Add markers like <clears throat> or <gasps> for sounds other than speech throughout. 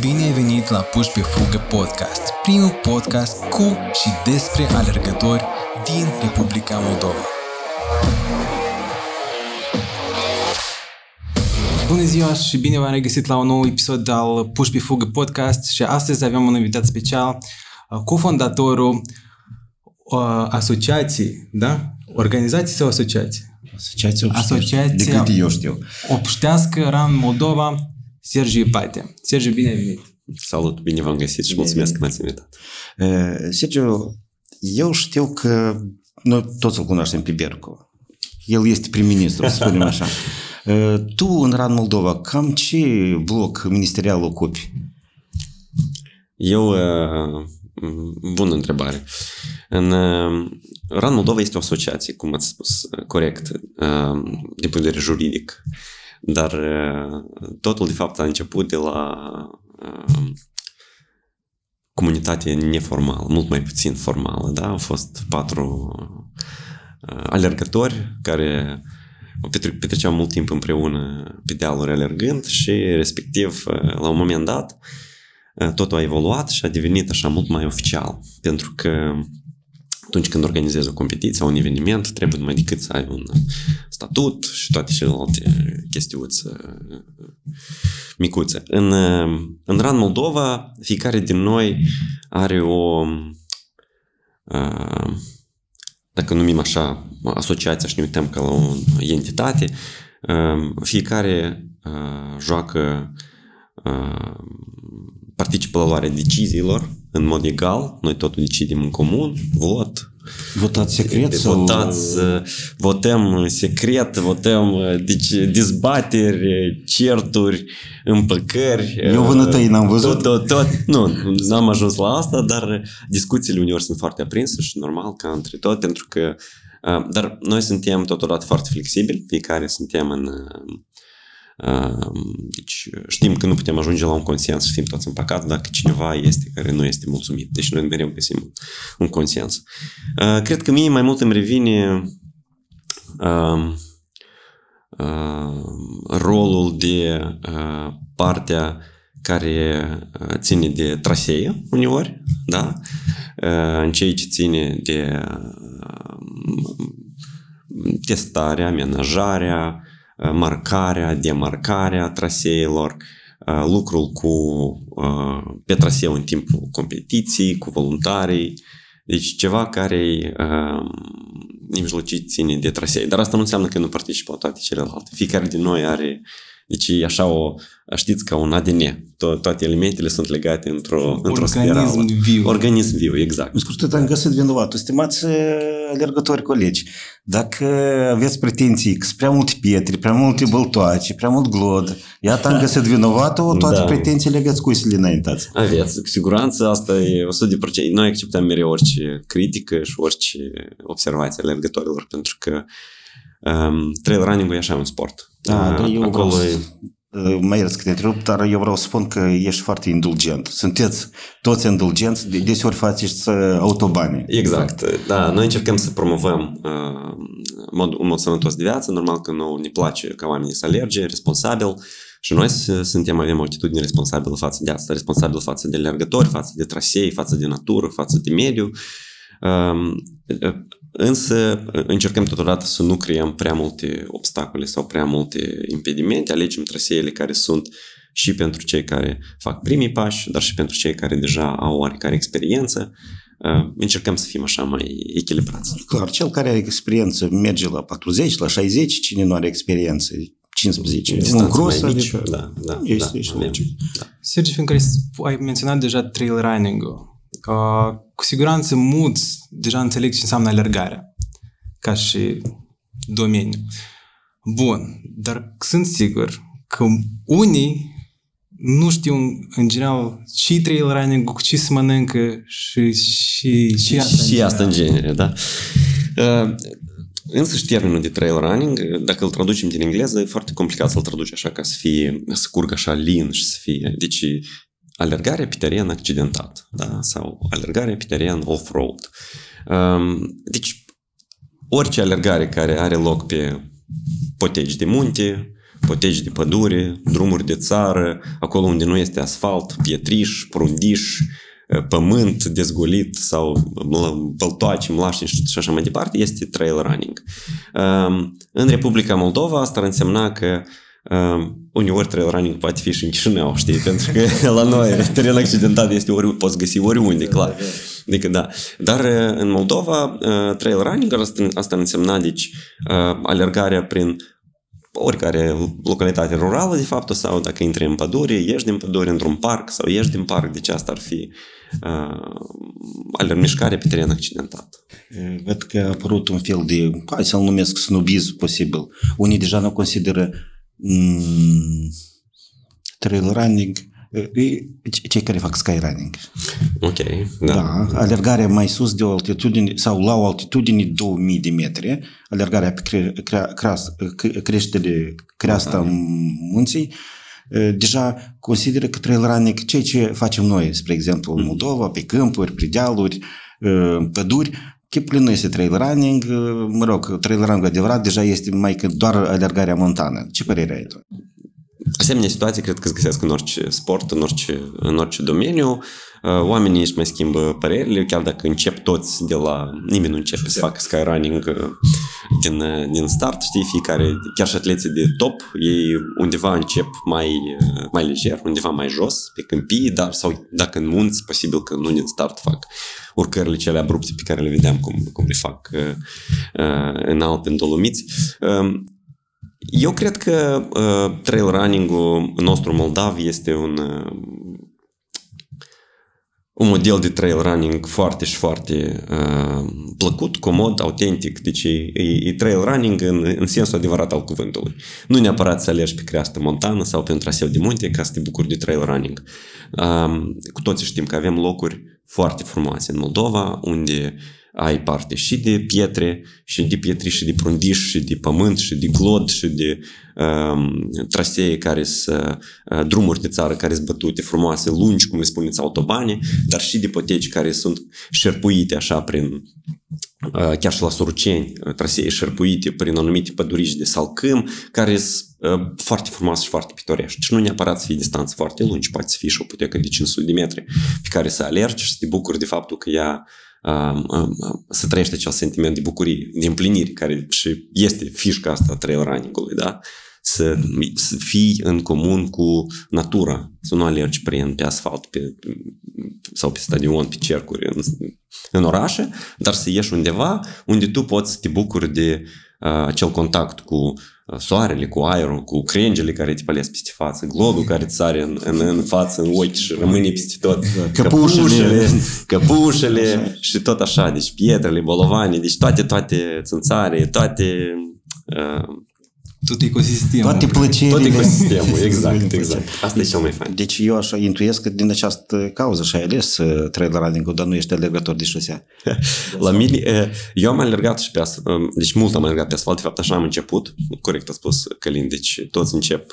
Bine ai venit la Puși pe Fugă Podcast, primul podcast cu și despre alergători din Republica Moldova. Bună ziua și bine v-am regăsit la un nou episod al Puși pe Fugă Podcast și astăzi avem un invitat special, uh, cofondatorul uh, asociației, da? Organizații sau asociații? Asociația Asociația- De câte eu știu. Obștească Ran Moldova, Sergiu Ipate. Sergiu, bine ai venit! Salut, bine v-am găsit și mulțumesc că m-ați invitat. Uh, Sergiu, eu știu că noi toți îl cunoaștem pe Bercu. El este prim-ministru, să spunem așa. Uh, <laughs> Tu, în RAN Moldova, cam ce bloc ministerial ocupi? Eu, uh, bună întrebare. În uh, RAN Moldova este o asociație, cum ați spus uh, corect, uh, din punct de vedere juridic. Dar uh, totul, de fapt, a început de la uh, comunitate neformală, mult mai puțin formală. Da? Au fost patru uh, alergători care petre- petreceau mult timp împreună pe dealuri alergând și respectiv uh, la un moment dat uh, totul a evoluat și a devenit așa mult mai oficial pentru că atunci când organizezi o competiție sau un eveniment, trebuie numai decât să ai un statut și toate celelalte chestiuți uh, micuțe. În, uh, în RAN Moldova, fiecare din noi are o uh, dacă numim așa asociația și ne uităm ca la o entitate, uh, fiecare uh, joacă, uh, participă la luarea deciziilor în mod egal, noi totul decidem în comun, vot, Votați secret sau... votați, uh, votăm secret, votăm uh, deci, dezbateri, certuri, împăcări. Eu vânătăi n-am văzut. Tot, tot, tot. Nu, n-am ajuns la asta, dar discuțiile uneori sunt foarte aprinse și normal ca între tot, pentru că uh, dar noi suntem totodată foarte flexibili, fiecare suntem în uh, deci știm că nu putem ajunge la un consens și fim toți împăcați dacă cineva este care nu este mulțumit. Deci noi mereu găsim un consens. Uh, Cred că mie mai mult îmi revine uh, uh, rolul de uh, partea care uh, ține de trasee uneori, da? Uh, în ceea ce ține de uh, testarea, amenajarea, uh, marcarea, demarcarea traseelor, uh, lucrul cu uh, pe traseu în timpul competiției, cu voluntarii, deci ceva care uh, nemijlocit ține de trasee. Dar asta nu înseamnă că nu participă la toate celelalte. Fiecare din noi are deci e așa o, știți, ca un ADN. To- toate elementele sunt legate într-o, într-o Organism spirală. viu. Organism viu, exact. În scurt, am găsit vinovatul. Stimați uh, alergători colegi, dacă aveți pretenții că sunt prea multe pietre, prea multe băltoace, prea mult glod, iată am găsit vinovatul, toate Da. pretențiile aveți cu să le înaintați. Aveți, cu siguranță, asta e 100%. Noi acceptăm mereu orice critică și orice observație alergătorilor, pentru că um, trail running-ul e așa un sport. Da, Uh, dar eu Acolo vreau e- să, uh, mai ierți că te întreb, dar eu vreau să spun că ești foarte indulgent. Sunteți toți indulgenți, de- deseori faceți uh, autobane. Exact, da, noi încercăm să promovăm uh, mod, un mod sănătos de viață, normal că nouă ne place ca oamenii să alerge, responsabil, și noi s- suntem, avem o atitudine responsabilă față de asta, responsabilă față de alergători, față de trasee, față de natură, față de mediu. Um, Însă încercăm totodată să nu creăm prea multe obstacole sau prea multe impedimente, alegem traseele care sunt și pentru cei care fac primii pași, dar și pentru cei care deja au oarecare experiență. Uh, Încercăm să fim așa mai echilibrați. Clar, cel care are experiență merge la 40, la 60, cine nu are experiență, 15. Distanțe un cross, mai mici, adică da, da, este, da, ești avem. logic. Sergiu, fiindcă ai- ai menționat deja trail running-ul, uh, cu siguranță mulți deja înțeleg ce înseamnă alergarea ca și domeniu. Bun, dar sunt sigur că unii nu știu în general și trail running cu ce se mănâncă și, și, și, asta, în și asta în general. genere, da. Uh, Însăși termenul de trail running, dacă îl traducem din engleză, e foarte complicat să-l traduci așa ca să fie, să curgă așa lin și să fie. Deci alergare pe teren accidentat, da? sau alergare pe teren off-road. Um, Deci orice alergare care are loc pe poteci de munte, poteci de pădure, drumuri de țară, acolo unde nu este asfalt, pietriș, prundiș, pământ dezgolit sau băltoaci, mlașni și așa mai departe, este trail running. În Republica Moldova asta ar însemna că uneori trail running poate fi și în Chișinău, știi, pentru că <laughs> la noi teren accidentat este ori, poți găsi oriunde, clar. Adică da. Dar în Moldova trail running asta, asta însemna, deci, alergarea prin oricare localitate rurală, de fapt, sau dacă intri în pădure, ieși din pădure într-un parc sau ieși din parc, deci asta ar fi uh, mișcare pe teren accidentat. Văd că a apărut un fel de, hai să-l numesc snobism posibil. Unii deja nu consideră mm, trail running cei care fac skyrunning. Ok, da. da. Alergarea mai sus de o altitudine sau la o altitudine 2000 de metri, alergarea pe cre, cre, creas, creștere, creasta da. munții, deja consideră că trail running, ceea ce facem noi, spre exemplu, în Moldova, pe câmpuri, pe dealuri, păduri, Chipul nu este trail running, mă rog, trail running adevărat deja este mai că doar alergarea montană. Ce părere ai tu? Asemenea situații cred că se găsesc în orice sport, în orice, în orice domeniu. Oamenii își mai schimbă părerile, chiar dacă încep toți de la... Nimeni nu începe să facă skyrunning din, din start, știi, fiecare, chiar și atleții de top, ei undeva încep mai, mai lejer, undeva mai jos, pe câmpii, dar sau dacă în munți, posibil că nu din start fac urcările cele abrupte pe care le vedeam cum, cum le fac uh, în Alpi, în Dolomiți. Uh, eu cred că uh, trail running-ul nostru moldav este un, uh, un model de trail running foarte și foarte uh, plăcut, comod, autentic. Deci e, e, e trail running în, în sensul adevărat al cuvântului. Nu neapărat să alegi pe creastă montană sau pe un traseu de munte ca să te bucuri de trail running. Uh, cu toții știm că avem locuri foarte frumoase în Moldova, unde uh, ai parte și de pietre, și de pietri, și de prundiș, și de pământ, și de glod, și de um, trasee care sunt uh, drumuri de țară care sunt bătute frumoase, lungi, cum le spuneți, autobane, dar și de poteci care sunt șerpuite așa prin uh, chiar și la Soruceni, uh, trasee șerpuite prin anumite pădurici de salcâm, care sunt uh, foarte frumoase și foarte pitorești. Și nu neapărat să fie distanțe foarte lungi, poate să fie și o putecă de 500 de metri pe care să alergi și să te bucuri de faptul că ea să trăiește acel sentiment de bucurie, de împlinire, care și este fișca asta a trail running-ului, da? Să, să fii în comun cu natura, să nu alergi prin pe asfalt pe, sau pe stadion, pe cercuri în, în orașe, dar să ieși undeva unde tu poți să te bucuri de uh, acel contact cu soarele, cu aerul, cu crengele care te pălesc peste față, globul care îți sare în, în, în față, în ochi și rămâne peste tot, da, căpușele, căpușele. și tot așa, deci pietrele, bolovanii, deci toate, toate țânțare, toate uh, tot ecosistemul. Toate plăcerile. Tot ecosistemul, exact, exact. Asta e cel mai fain. Deci eu așa intuiesc că din această cauză și-ai ales trail running dar nu ești alergător de șosea. <laughs> La mine, eu am alergat și pe asfalt, deci mult am alergat pe asfalt, de fapt așa am început, corect a spus Călin, deci toți încep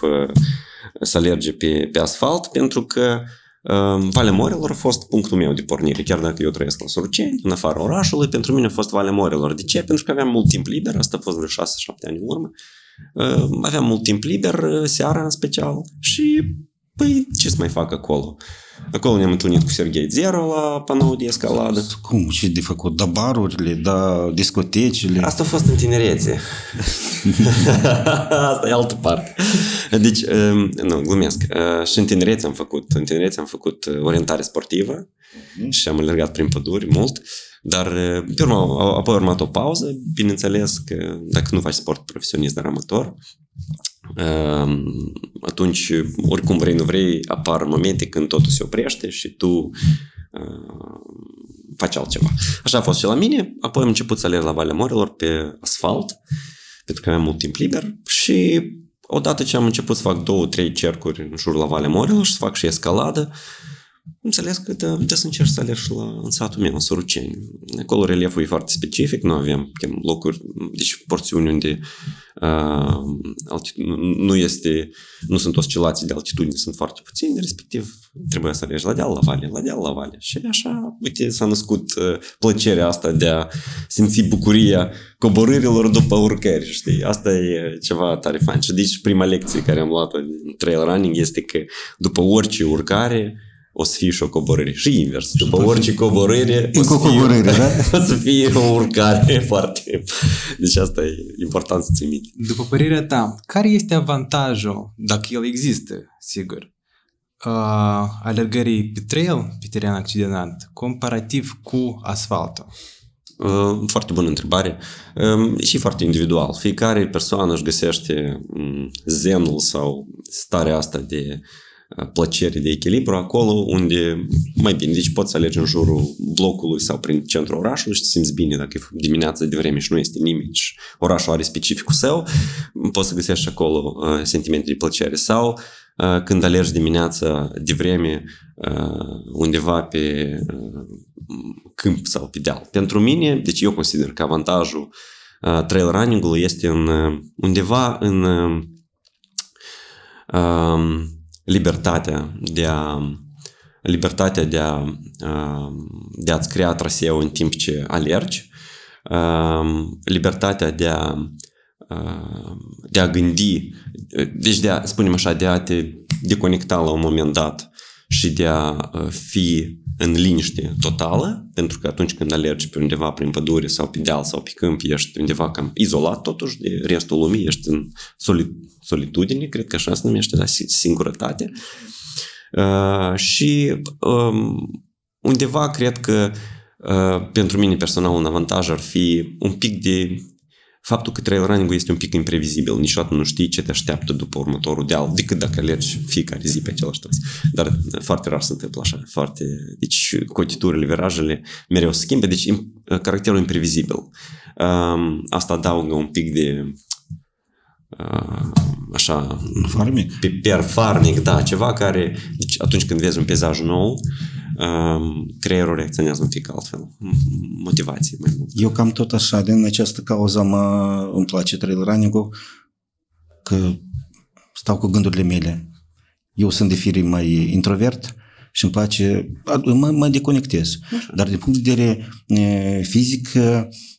să alerge pe, pe asfalt pentru că Valea Morilor a fost punctul meu de pornire, chiar dacă eu trăiesc la Surceni, în afara orașului, pentru mine a fost Valea Morilor. De ce? Pentru că aveam mult timp liber, asta a fost vreo 6-7 ani în urmă. Aveam mult timp liber, seara în special și păi ce să mai fac acolo? Acolo ne-am întâlnit cu Serghei Zero la panou de escaladă. Cum? Ce de făcut? Da barurile, da discotecile? Asta a fost în tinerețe. <laughs> Asta e altă parte. Deci, nu, glumesc. Și în tinerețe am făcut, în tinerețe am făcut orientare sportivă uh-huh. și am alergat prin păduri mult. Dar pe urmă, apoi a urmat o pauză, bineînțeles că dacă nu faci sport profesionist, dar amator, atunci, oricum vrei, nu vrei, apar momente când totul se oprește și tu faci altceva. Așa a fost și la mine, apoi am început să alerg la Valea Morilor pe asfalt, pentru că aveam mult timp liber și odată ce am început să fac două, trei cercuri în jurul la Valea Morilor și să fac și escaladă, înțeles că de, de să încerc să alerg și la, în satul meu, în Soruceni. Acolo relieful e foarte specific, nu avem locuri, deci porțiuni unde uh, altitu- nu este, nu sunt oscilații de altitudine, sunt foarte puține, respectiv trebuie să alergi la deal, la vale, la deal, la vale. Și așa, uite, s-a născut uh, plăcerea asta de a simți bucuria coborârilor după urcări, știi? Asta e ceva tare fain. Și deci prima lecție care am luat-o în trail running este că după orice urcare, o să fie și o coborâre. Și invers. După orice coborâre, o să, fie, coborâre, da? <laughs> o să fie o urcare <laughs> foarte... Deci asta e important să ții minte. După părerea ta, care este avantajul, dacă el există, sigur, uh, alergării pe trail, pe teren accidentat, comparativ cu asfaltul? Uh, foarte bună întrebare uh, și foarte individual. Fiecare persoană își găsește zenul sau starea asta de plăcere de echilibru acolo unde mai bine, deci poți să alegi în jurul blocului sau prin centrul orașului și te simți bine dacă e dimineața de vreme și nu este nimeni și orașul are specificul său, poți să găsești acolo uh, sentimente de plăcere sau uh, când alergi dimineața de vreme uh, undeva pe uh, câmp sau pe deal. Pentru mine, deci eu consider că avantajul uh, trail running-ului este în, uh, undeva în uh, um, libertatea de a libertatea de a, de a-ți crea traseu în timp ce alergi, libertatea de a, de a gândi, deci de a, spunem așa, de a te deconecta la un moment dat și de a fi în liniște totală, pentru că atunci când alergi pe undeva prin pădure sau pe deal sau pe câmp, ești undeva cam izolat totuși de restul lumii, ești în solitudine, cred că așa se numește, da, singurătate. Uh, și um, undeva cred că uh, pentru mine personal un avantaj ar fi un pic de faptul că trail running este un pic imprevizibil. Niciodată nu știi ce te așteaptă după următorul deal, decât dacă alergi fiecare zi pe același tras. Dar foarte rar se întâmplă așa. Foarte... Deci cotiturile, virajele mereu se schimbe, deci caracterul imprevizibil. Asta adaugă un pic de așa... Farmic. Per farmic, da, ceva care, deci atunci când vezi un peisaj nou, creierul reacționează un pic altfel. Motivație mai mult. Eu cam tot așa, din această cauză mă, îmi place trail running că stau cu gândurile mele. Eu sunt de fire mai introvert și îmi place, mă, mă deconectez. Așa. Dar din punct de vedere fizic,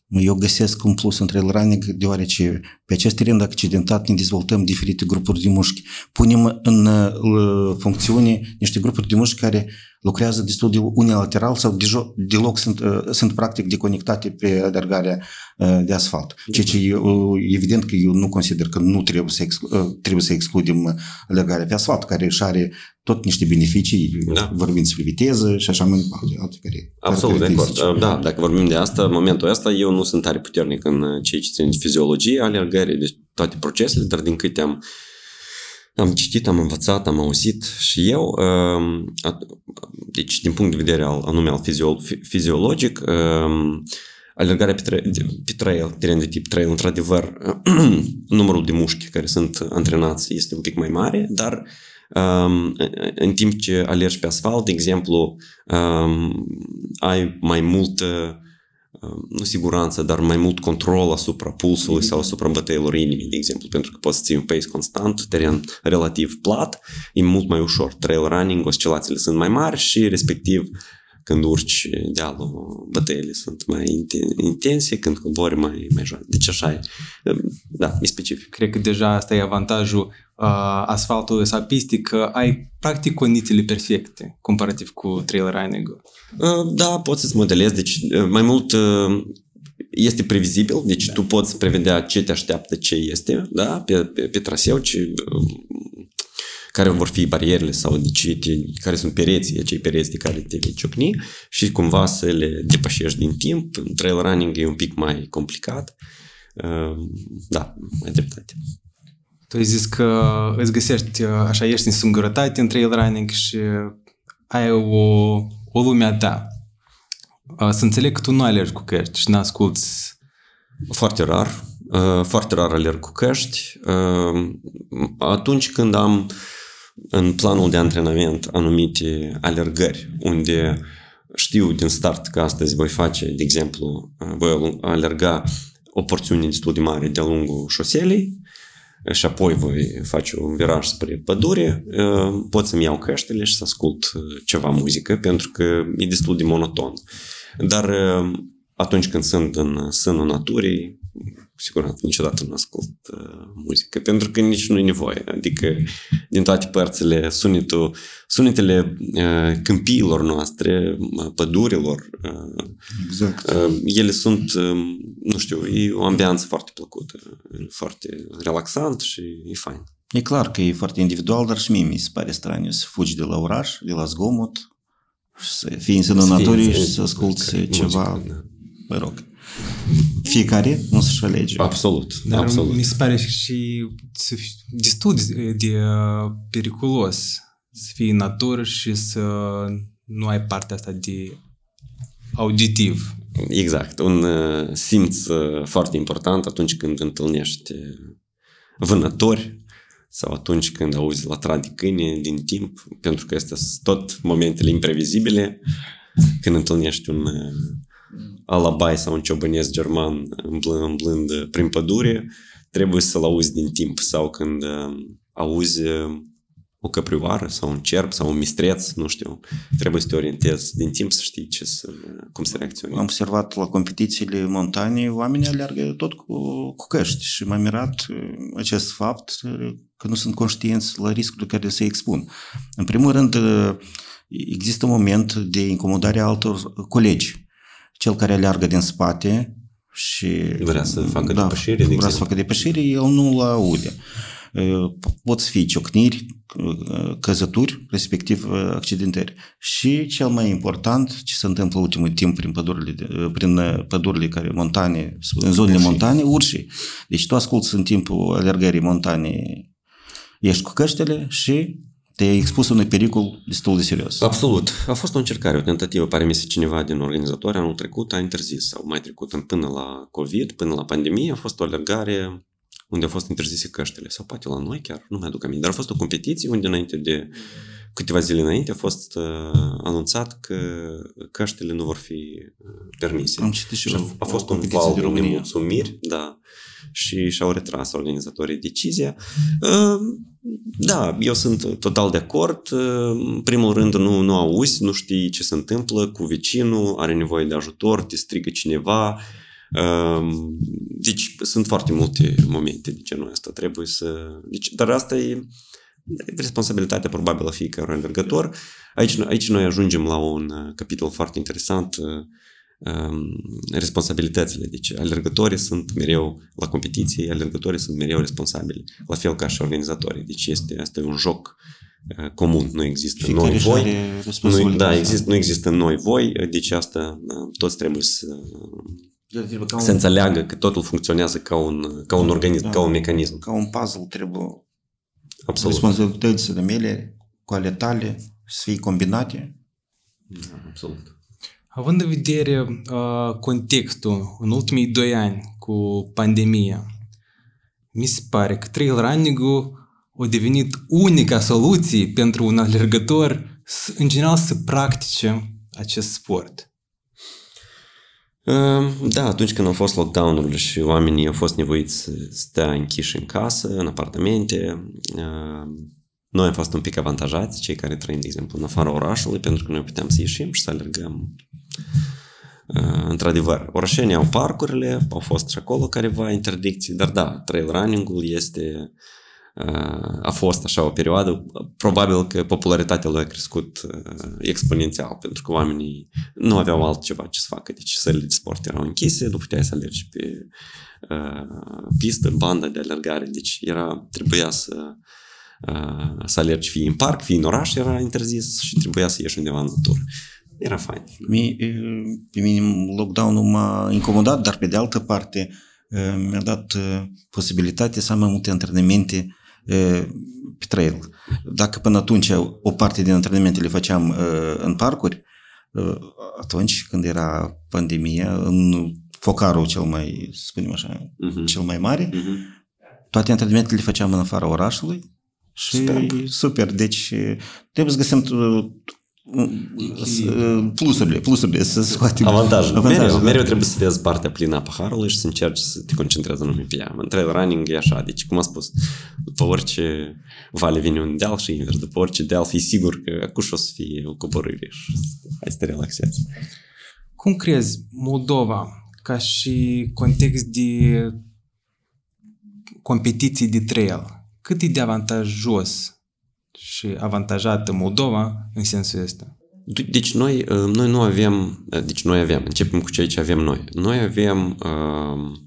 eu găsesc un plus în trail running deoarece pe acest teren accidentat ne dezvoltăm diferite grupuri de mușchi. Punem în funcțiune niște grupuri de mușchi care lucrează destul de unilateral sau deloc sunt, sunt practic deconectate pe alergarea de asfalt. Ceea ce evident că eu nu consider că nu trebuie să, exclu, trebuie să excludem alergarea pe asfalt, care își are tot niște beneficii, da. vorbim despre viteză și așa mai departe. Care, Absolut, de acord. Da, dacă vorbim de asta, în momentul ăsta, eu nu sunt tare puternic în ceea ce ține de fiziologie alergării, deci toate procesele, dar din câte am am citit, am învățat, am auzit și eu, deci din punct de vedere al, anume al fiziologic, alergarea pe, tra- pe trail, teren de tip trail, într-adevăr, <clears throat> numărul de mușchi care sunt antrenați este un pic mai mare, dar um, în timp ce alergi pe asfalt, de exemplu, um, ai mai multă nu siguranță, dar mai mult control asupra pulsului sau asupra bătăilor inimii, de exemplu, pentru că poți să ții un pace constant, teren relativ plat, e mult mai ușor. Trail running, oscilațiile sunt mai mari și, respectiv, când urci dealul, bătăile sunt mai intense, când cobori mai, mai jos. Deci așa e. Da, e specific. Cred că deja asta e avantajul uh, asfaltului sau pistic, că ai practic condițiile perfecte comparativ cu trail running-ul. Uh, da, poți să-ți modelezi, deci mai mult uh, este previzibil, deci da. tu poți prevedea ce te așteaptă, ce este, da, pe, pe, pe traseu, ce care vor fi barierele sau de ce te, care sunt pereții, acei pereți de care te vei ciocni și cumva să le depășești din timp. În trail running e un pic mai complicat. Ehm, da, mai dreptate. Tu ai zis că îți găsești, așa, ești în singurătate în trail running și ai o, o lume a ta. Să înțeleg că tu nu alergi cu căști și nu asculti foarte rar. Foarte rar alerg cu căști. Ehm, atunci când am în planul de antrenament anumite alergări, unde știu din start că astăzi voi face, de exemplu, voi alerga o porțiune destul de mare de-a lungul șoselei și apoi voi face un viraj spre pădure, pot să-mi iau căștile și să ascult ceva muzică, pentru că e destul de monoton. Dar atunci când sunt în sânul naturii, cu siguranță niciodată nu ascult uh, muzică, pentru că nici nu e nevoie. Adică, din toate părțile, sunetul, sunetele uh, câmpiilor noastre, pădurilor, uh, exact. uh, ele sunt, uh, nu știu, e o ambianță foarte plăcută, foarte relaxant și e fain. E clar că e foarte individual, dar și mie mi se pare straniu să fugi de la oraș, de la zgomot, să fii în sânul naturii și să asculti ceva, muzică, da. mă rog, fiecare nu să-și alege. Absolut. Dar absolut. mi se pare și destul de, de periculos să fii în natură și să nu ai partea asta de auditiv. Exact. Un simț foarte important atunci când întâlnești vânători sau atunci când auzi la de câine din timp, pentru că este tot momentele imprevizibile, când întâlnești un alabai sau un ciobănesc german umblând prin pădure, trebuie să-l auzi din timp sau când auzi o căprioară sau un cerb sau un mistreț, nu știu, trebuie să te orientezi din timp să știi ce să, cum să reacționezi. Am observat la competițiile montane, oamenii alergă tot cu, cu căști și m-a mirat acest fapt că nu sunt conștienți la riscurile care se expun. În primul rând, există un moment de incomodare a altor colegi cel care aleargă din spate și... Vrea să facă da, depășire, de Vrea exemplu. să facă depășire, el nu-l aude. Pot să fie ciocniri, căzături, respectiv accidentări. Și cel mai important, ce se întâmplă ultimul timp prin pădurile, prin pădurile care montane, în zonele urșii. montane, urșii. Deci tu asculți în timpul alergării montane, ești cu căștile și te-ai expus unui pericol destul de serios. Absolut. A fost o încercare, o tentativă. Pare mi se cineva din organizatori anul trecut a interzis sau mai trecut până la COVID, până la pandemie, a fost o alergare unde au fost interzise căștile. Sau poate la noi chiar, nu mi-aduc aminte. Dar a fost o competiție unde înainte de câteva zile înainte a fost uh, anunțat că căștile nu vor fi uh, permise. Am citit și, și a, a fost un val de nemulțumiri, da, și și-au retras organizatorii decizia. Uh, da, eu sunt total de acord. În primul rând, nu, nu auzi, nu știi ce se întâmplă cu vecinul, are nevoie de ajutor, te strigă cineva. Deci sunt foarte multe momente de genul ăsta. Trebuie să... Deci, dar asta e responsabilitatea probabil a fiecărui alergător. Aici, aici noi ajungem la un capitol foarte interesant responsabilitățile. Deci alergătorii sunt mereu la competiție, alergătorii sunt mereu responsabili, la fel ca și organizatorii. Deci este, asta e un joc comun, nu există Fiecare noi voi. Nu, da, există, nu există noi voi, deci asta toți trebuie să să înțeleagă că totul funcționează ca un, ca un organism, da, ca un mecanism. Ca un puzzle trebuie Absolut. responsabilitățile mele cu ale tale să fie combinate. Da, absolut. Având în vedere uh, contextul în ultimii doi ani cu pandemia, mi se pare că trail running-ul a devenit unica soluție pentru un alergător în general să practice acest sport. Da, atunci când au fost lockdown-urile și oamenii au fost nevoiți să stea închiși în casă, în apartamente, noi am fost un pic avantajați, cei care trăim, de exemplu, în afara orașului, pentru că noi puteam să ieșim și să alergăm. Într-adevăr, orășenii au parcurile, au fost și acolo careva interdicții, dar da, trail running-ul este a fost așa o perioadă, probabil că popularitatea lui a crescut exponențial, pentru că oamenii nu aveau altceva ce să facă, deci sălile de sport erau închise, nu puteai să alergi pe uh, pistă, bandă de alergare, deci era, trebuia să uh, să alergi fie în parc, fie în oraș, era interzis și trebuia să ieși undeva în natură. Era fain. Mie, pe mine lockdown-ul m-a incomodat, dar pe de altă parte mi-a dat posibilitatea să am mai multe antrenamente pe trail. Dacă până atunci o parte din antrenamente le făceam în parcuri, atunci când era pandemia, în focarul cel mai, să spunem așa, uh-huh. cel mai mare, uh-huh. toate antrenamentele le făceam în afara orașului și super. super. Deci trebuie să găsim plusurile, plusurile, să scoatem Avantajul. Mereu, da. mereu trebuie să vezi partea plină a paharului și să încerci să te concentrezi numai pe ea. În trail running e așa, deci cum am spus, după orice vale vine un deal și invers, după orice deal fii sigur că acum o să fie o coborâre și hai să te relaxezi. Cum crezi Moldova ca și context de competiții de trail, cât e de avantajos și avantajată Moldova în sensul ăsta? Deci noi, noi nu avem, deci noi avem, începem cu ceea ce avem noi. Noi avem uh,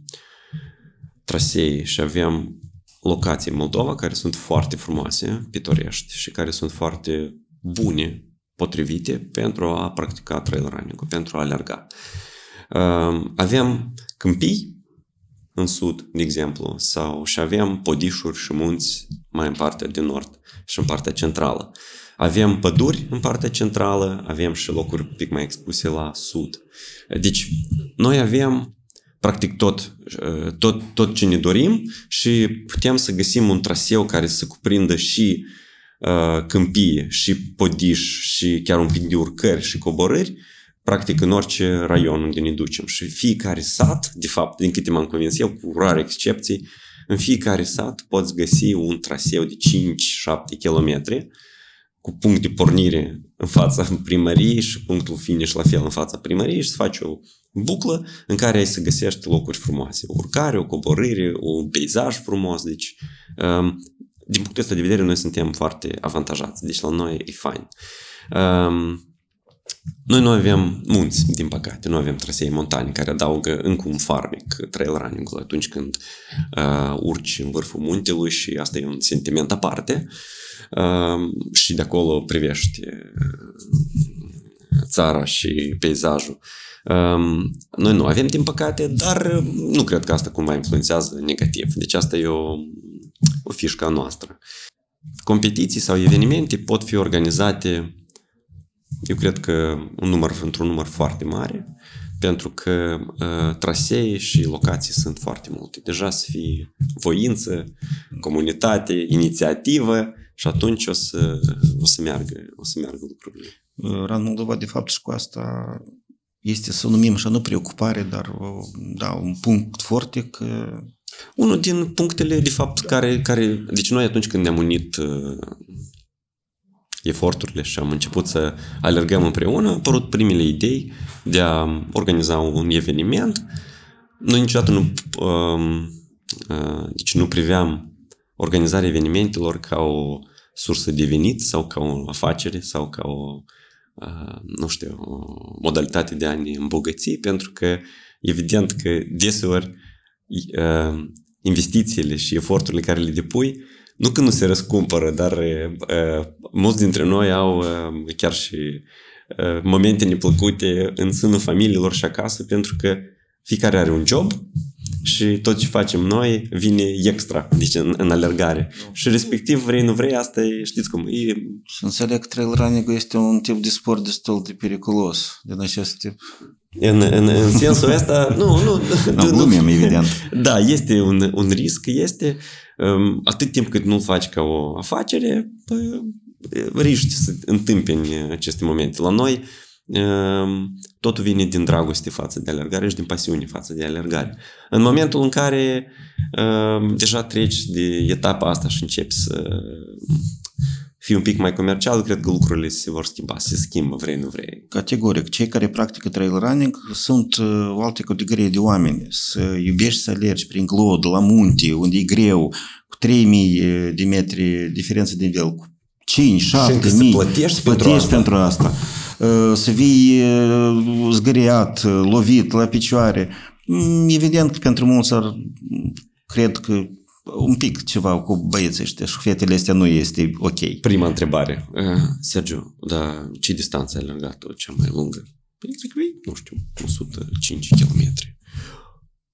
trasee și avem locații în Moldova care sunt foarte frumoase, pitorești și care sunt foarte bune, potrivite pentru a practica trail running pentru a alerga. Uh, avem câmpii în sud, de exemplu, sau și avem podișuri și munți mai în partea de nord și în partea centrală. Avem păduri în partea centrală, avem și locuri un pic mai expuse la sud. Deci, noi avem practic tot, tot, tot ce ne dorim și putem să găsim un traseu care să cuprindă și uh, câmpie, și podiș, și chiar un pic de urcări și coborâri, practic în orice raion unde ne ducem. Și fiecare sat, de fapt, din câte m-am convins eu, cu rare excepții, în fiecare sat poți găsi un traseu de 5-7 km cu punct de pornire în fața primăriei și punctul finish la fel în fața primăriei și să faci o buclă în care ai să găsești locuri frumoase. O urcare, o coborâre, un peisaj frumos. Deci, um, din punctul ăsta de vedere, noi suntem foarte avantajați. Deci la noi e fain. Um, noi nu avem munți, din păcate, nu avem trasee montane care adaugă încă un farmec trail running atunci când uh, urci în vârful muntelui și asta e un sentiment aparte uh, și de acolo privești țara și peisajul. Uh, noi nu avem, din păcate, dar nu cred că asta cumva influențează negativ. Deci asta e o, o fișcă a noastră. Competiții sau evenimente pot fi organizate eu cred că un număr, într-un număr foarte mare, pentru că uh, trasee și locații sunt foarte multe. Deja să fie voință, comunitate, inițiativă și atunci o să, o să, meargă, o să meargă lucrurile. Rand Moldova, de fapt, și cu asta este să o numim așa, nu preocupare, dar da, un punct foarte că unul din punctele, de fapt, care, care... Deci noi atunci când ne-am unit eforturile și am început să alergăm împreună, au apărut primele idei de a organiza un eveniment. Noi niciodată nu, uh, uh, deci nu priveam organizarea evenimentelor ca o sursă de venit sau ca o afacere sau ca o, uh, nu știu, o modalitate de a ne îmbogăți, pentru că evident că deseori uh, investițiile și eforturile care le depui nu că nu se răscumpără, dar uh, mulți dintre noi au uh, chiar și uh, momente neplăcute în sânul familiilor și acasă pentru că fiecare are un job și tot ce facem noi vine extra, deci în, în alergare. Și respectiv, vrei, nu vrei, asta e, știți cum e... Și înțeleg că trail running este un tip de sport destul de periculos din acest tip. În, în, în sensul ăsta, nu, nu... Nu, glumim, evident. Da, este un, un risc, este um, atât timp cât nu faci ca o afacere, riști să întâmpini aceste momente. La noi, totul vine din dragoste față de alergare și din pasiune față de alergare. În momentul în care deja treci de etapa asta și începi să fii un pic mai comercial, cred că lucrurile se vor schimba, se schimbă, vrei, nu vrei. Categoric, cei care practică trail running sunt o altă categorie de oameni. Să iubești să alergi prin glod, la munte, unde e greu, cu 3000 de metri diferență de nivel, cu 5, 7 mii, să plătești, să plătești pentru asta. pentru asta. Să vii zgâriat, lovit la picioare. Evident că pentru mulți ar, cred că un pic ceva cu băieții ăștia și fetele astea nu este ok. Prima întrebare. Uh, Sergiu, dar ce distanță ai alergat cea mai lungă? Păi zic, nu știu, 105 km.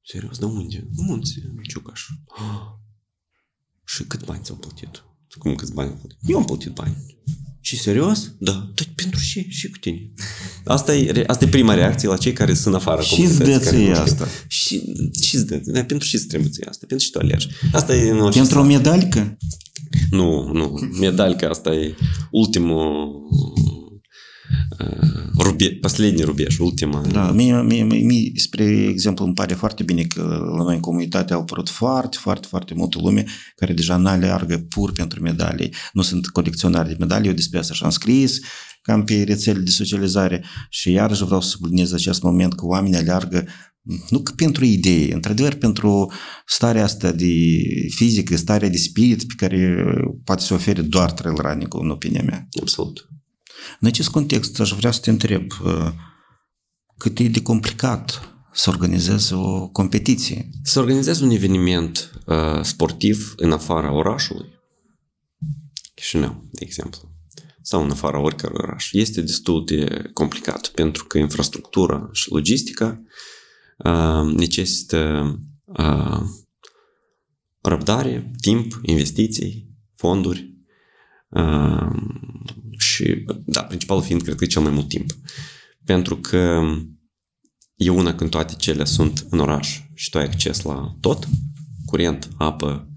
Serios, de unde? Munți, Ciucaș. <gasps> Și cât bani ți-au plătit? Cum câți bani? Eu am plătit bani. Și serios? Da. Dar pentru ce? Și cu tine. Asta e, asta e prima reacție la cei care sunt afară. Și îți dă asta. Și, și îți dă. Da, pentru ce îți trebuie asta? Pentru ce tu alergi? Asta e în orice Pentru o medalică? Nu, nu. Medalica asta e ultimul rube, последний rubej, ultima. Da, mie, mie, mie, spre exemplu, îmi pare foarte bine că la noi în comunitate au apărut foarte, foarte, foarte multă lume care deja n-aleargă pur pentru medalii. Nu sunt colecționari de medalii, eu despre asta și-am scris, cam pe rețele de socializare și iarăși vreau să subliniez acest moment că oamenii aleargă nu că pentru idee, într-adevăr pentru starea asta de fizică, starea de spirit pe care poate să ofere doar trail running în opinia mea. Absolut. În acest context aș vrea să te întreb cât e de complicat să organizezi o competiție. Să organizezi un eveniment uh, sportiv în afara orașului, Chișinău, de exemplu, sau în afara oricărui oraș, este destul de complicat pentru că infrastructura și logistica uh, necesită uh, răbdare, timp, investiții, fonduri uh, și, da, principalul fiind, cred că cel mai mult timp. Pentru că e una când toate cele sunt în oraș și tu ai acces la tot, curent, apă,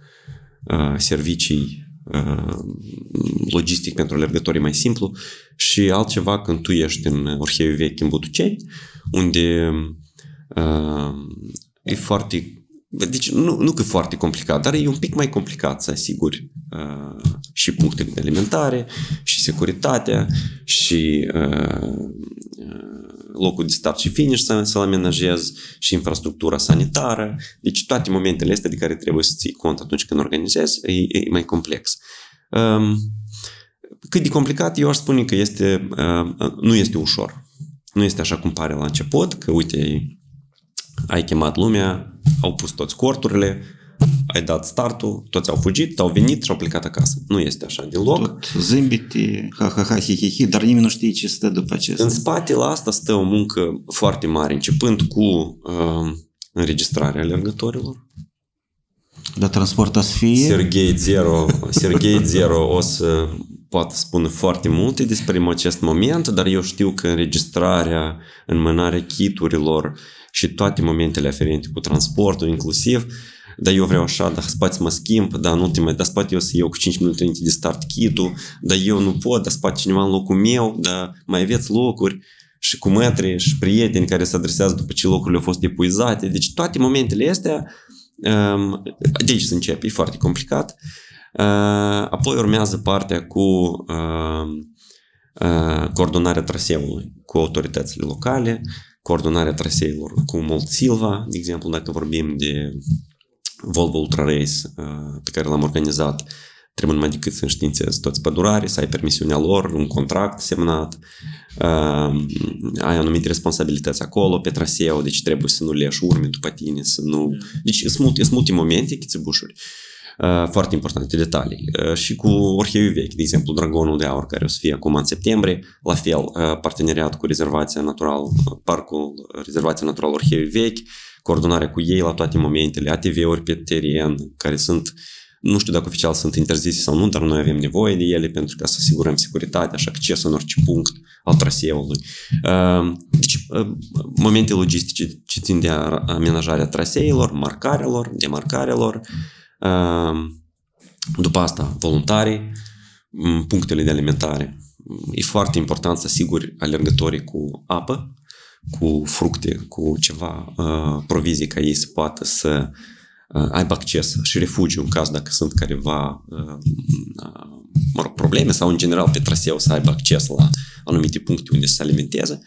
servicii, logistic pentru alergătorii mai simplu și altceva când tu ești în Orheiul Vechi în Butuceni, unde uh, e foarte deci nu, nu că e foarte complicat, dar e un pic mai complicat să asiguri uh, și punctele de alimentare, și securitatea, și uh, locul de start și finish să, să-l amenajezi, și infrastructura sanitară. Deci toate momentele astea de care trebuie să ții cont atunci când organizezi, e, e mai complex. Um, cât de complicat, eu aș spune că este, uh, nu este ușor. Nu este așa cum pare la început, că uite, ai chemat lumea, au pus toți corturile, ai dat startul, toți au fugit, au venit și au plecat acasă. Nu este așa deloc. Tot zâmbite, ha, ha, ha, hi, hi, hi, dar nimeni nu știe ce stă după acesta. În spate la asta stă o muncă foarte mare, începând cu uh, înregistrarea alergătorilor. Dar transportul să fie... Sergei Zero, Sergei Zero o să poate spune foarte multe despre acest moment, dar eu știu că înregistrarea, înmânarea kiturilor, și toate momentele aferente cu transportul inclusiv, dar eu vreau așa, dar spate mă schimb, dar nu te mai, dar spate eu să iau cu 5 minute înainte de start kit dar eu nu pot, dar spate cineva în locul meu, dar mai aveți locuri și cu metri și prieteni care se adresează după ce locurile au fost epuizate. Deci toate momentele astea, um, de aici se începe, e foarte complicat. Uh, apoi urmează partea cu um, uh, coordonarea traseului cu autoritățile locale, coordonarea traseilor cu Molt Silva, de exemplu, dacă vorbim de Volvo Ultra Race pe care l-am organizat, trebuie numai decât să înștiințezi toți pădurarii, să ai permisiunea lor, un contract semnat, uh, ai anumite responsabilități acolo pe traseu, deci trebuie să nu leși urme după tine, să nu... Deci sunt multe, sunt multe momente, chițebușuri. Uh, Uh, foarte importante detalii. Uh, și cu Orheiul Vechi, de exemplu, Dragonul de Aur, care o să fie acum în septembrie, la fel, uh, parteneriat cu Rezervația Natural, Parcul Rezervația Natural Orheiul Vechi, coordonarea cu ei la toate momentele, ATV-uri pe teren, care sunt nu știu dacă oficial sunt interzise sau nu, dar noi avem nevoie de ele pentru ca să asigurăm securitatea și accesul în orice punct al traseului. Deci, momente logistice ce țin de amenajarea traseilor, marcarelor, demarcarelor, după asta, voluntarii, punctele de alimentare. E foarte important să asiguri alergătorii cu apă, cu fructe, cu ceva uh, provizii ca ei să poată să uh, aibă acces și refugiu în caz dacă sunt careva uh, mă rog, probleme sau în general pe traseu să aibă acces la anumite puncte unde să se alimenteze.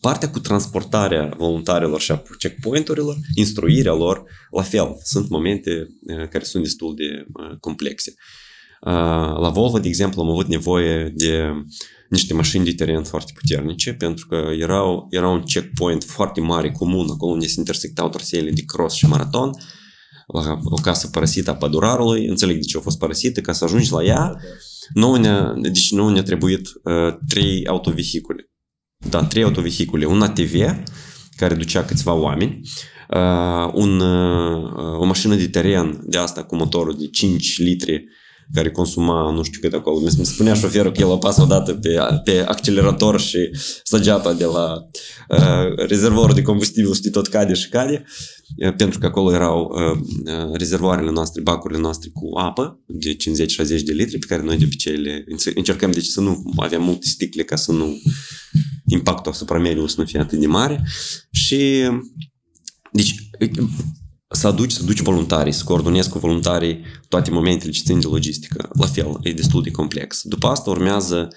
Partea cu transportarea voluntarilor și a checkpoint-urilor, instruirea lor, la fel, sunt momente care sunt destul de complexe. La Volvo, de exemplu, am avut nevoie de niște mașini de teren foarte puternice, pentru că erau, era un checkpoint foarte mare, comun, acolo unde se intersectau traseele de cross și maraton, la o casă părăsită a pădurarului, înțeleg de ce a fost părăsită, ca să ajungi la ea, nu ne, deci nu ne-a trebuit uh, trei autovehicule. Da, trei autovehicule. Un ATV, care ducea câțiva oameni, uh, un, uh, o mașină de teren de asta cu motorul de 5 litri care consuma nu știu cât acolo. Mi spunea șoferul că el apasă odată pe, pe accelerator și săgeata de la uh, rezervorul de combustibil și tot cade și cade. Uh, pentru că acolo erau uh, uh, rezervoarele noastre, bacurile noastre cu apă de 50-60 de litri pe care noi de obicei le încercăm deci să nu avem multe sticle ca să nu impactul asupra mediului să nu fie atât de mare și deci să aduci, să duci voluntarii, să coordonezi cu voluntarii toate momentele ce țin de logistică. La fel, e destul de complex. După asta urmează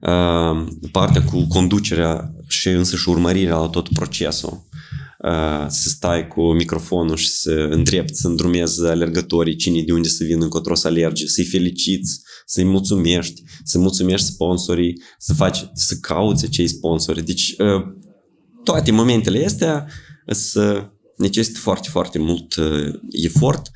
uh, partea cu conducerea și însăși urmărirea la tot procesul. Uh, să stai cu microfonul și să îndrepti, să îndrumezi alergătorii, cine de unde să vină, încotro să alerge, să-i feliciți, să-i mulțumești, să mulțumești sponsorii, să faci, să cauți acei sponsori. Deci, uh, toate momentele astea să necesită foarte, foarte mult uh, efort,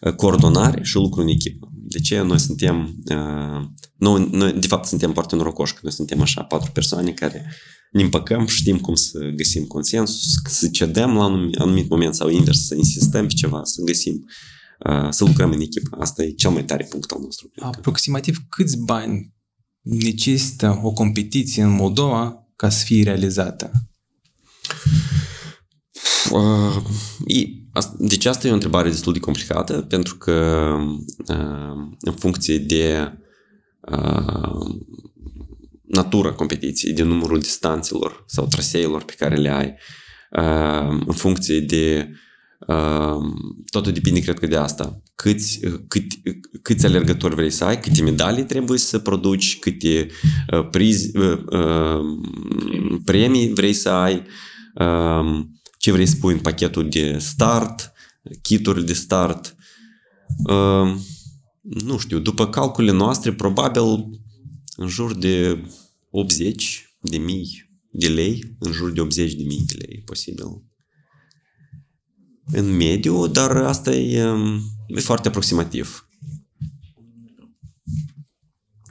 uh, coordonare și lucru în echipă. De ce noi suntem, uh, noi, noi de fapt suntem foarte norocoși că noi suntem așa patru persoane care ne împăcăm, știm cum să găsim consensus, să cedem la un anumit moment sau invers, să insistăm pe ceva, să găsim, să lucrăm în echipă. Asta e cel mai tare punct al nostru. Aproximativ câți bani necesită o competiție în Moldova ca să fie realizată? Uh, deci asta e o întrebare destul de complicată pentru că uh, în funcție de uh, natura competiției, de numărul distanțelor sau traseilor pe care le ai, în funcție de totul depinde, cred că, de asta. Câți, cât, câți alergători vrei să ai, câte medalii trebuie să produci, câte prizi, premii vrei să ai, ce vrei să pui în pachetul de start, kiturile de start. Uh, nu știu, după calculele noastre, probabil în jur de 80 de mii de lei, în jur de 80 de mii de lei, posibil. În mediu, dar asta e, e foarte aproximativ.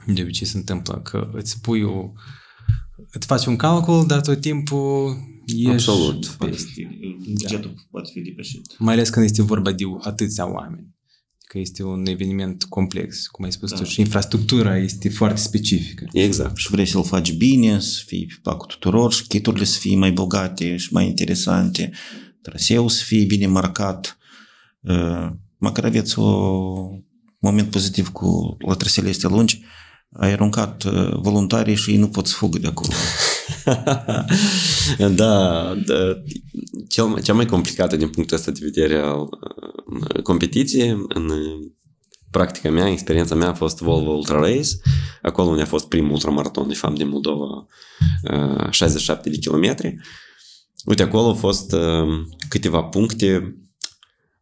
De obicei se întâmplă că îți pui o... îți faci un calcul, dar tot timpul Ești Absolut. Peste, bugetul da. poate fi depășit. Mai ales când este vorba de atâția oameni. Că este un eveniment complex, cum ai spus da. tu, și infrastructura este foarte specifică. Exact. Și vrei să-l faci bine, să fie pe placul tuturor și chiturile să fie mai bogate și mai interesante, traseul să fie bine marcat. Măcar aveți un moment pozitiv cu la trasele este lungi, ai aruncat voluntarii și ei nu pot să fugă de acolo. <laughs> da, da cel mai, cea mai complicată din punctul ăsta de vedere al uh, competiției în practica mea, experiența mea a fost Volvo Ultra Race, acolo unde a fost primul ultramaraton, de fapt, din Moldova, uh, 67 de kilometri. Uite, acolo au fost uh, câteva puncte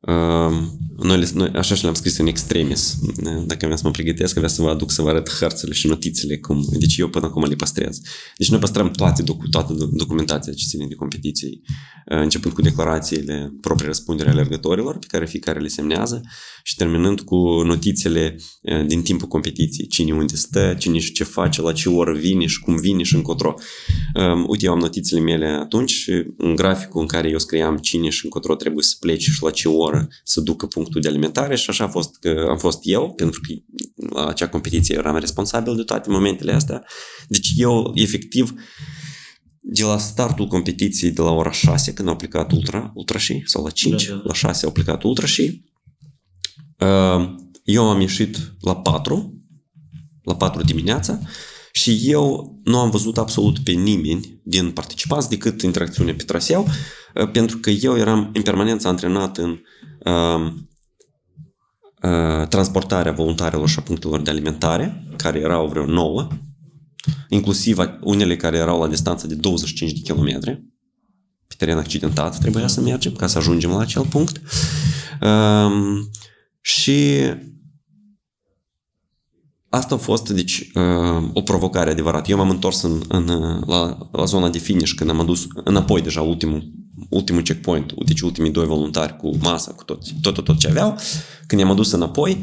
noi, noi așa și le-am scris în extremis. Dacă vreau să mă pregătesc, vreau să vă aduc să vă arăt hărțile și notițele. Cum, deci eu până acum le păstrez. Deci noi păstrăm toate, docu- toată documentația ce ține de competiții, începând cu declarațiile proprii răspundere alergătorilor, pe care fiecare le semnează, și terminând cu notițele din timpul competiției. Cine unde stă, cine și ce face, la ce oră vine și cum vine și încotro. Uite, eu am notițele mele atunci și în graficul în care eu scriam cine și încotro trebuie să plece și la ce oră oră să ducă punctul de alimentare și așa a fost că am fost eu, pentru că la acea competiție eram responsabil de toate momentele astea. Deci eu, efectiv, de la startul competiției de la ora 6, când au plecat ultra, ultra și, sau la 5, da, da. la 6 au plecat ultra și, uh, eu am ieșit la 4, la 4 dimineața și eu nu am văzut absolut pe nimeni din participanți decât interacțiune pe traseu, uh, pentru că eu eram în permanență antrenat în uh, uh, transportarea voluntarilor și a punctelor de alimentare, care erau vreo 9, inclusiv unele care erau la distanță de 25 de kilometri, pe teren accidentat trebuia să mergem ca să ajungem la acel punct. Uh, și Asta a fost, deci, uh, o provocare adevărată. Eu m-am întors în, în, la, la zona de finish când am adus înapoi deja ultimul, ultimul checkpoint, deci ultimii doi voluntari cu masa, cu tot, tot, tot, tot ce aveau. Când i-am adus înapoi,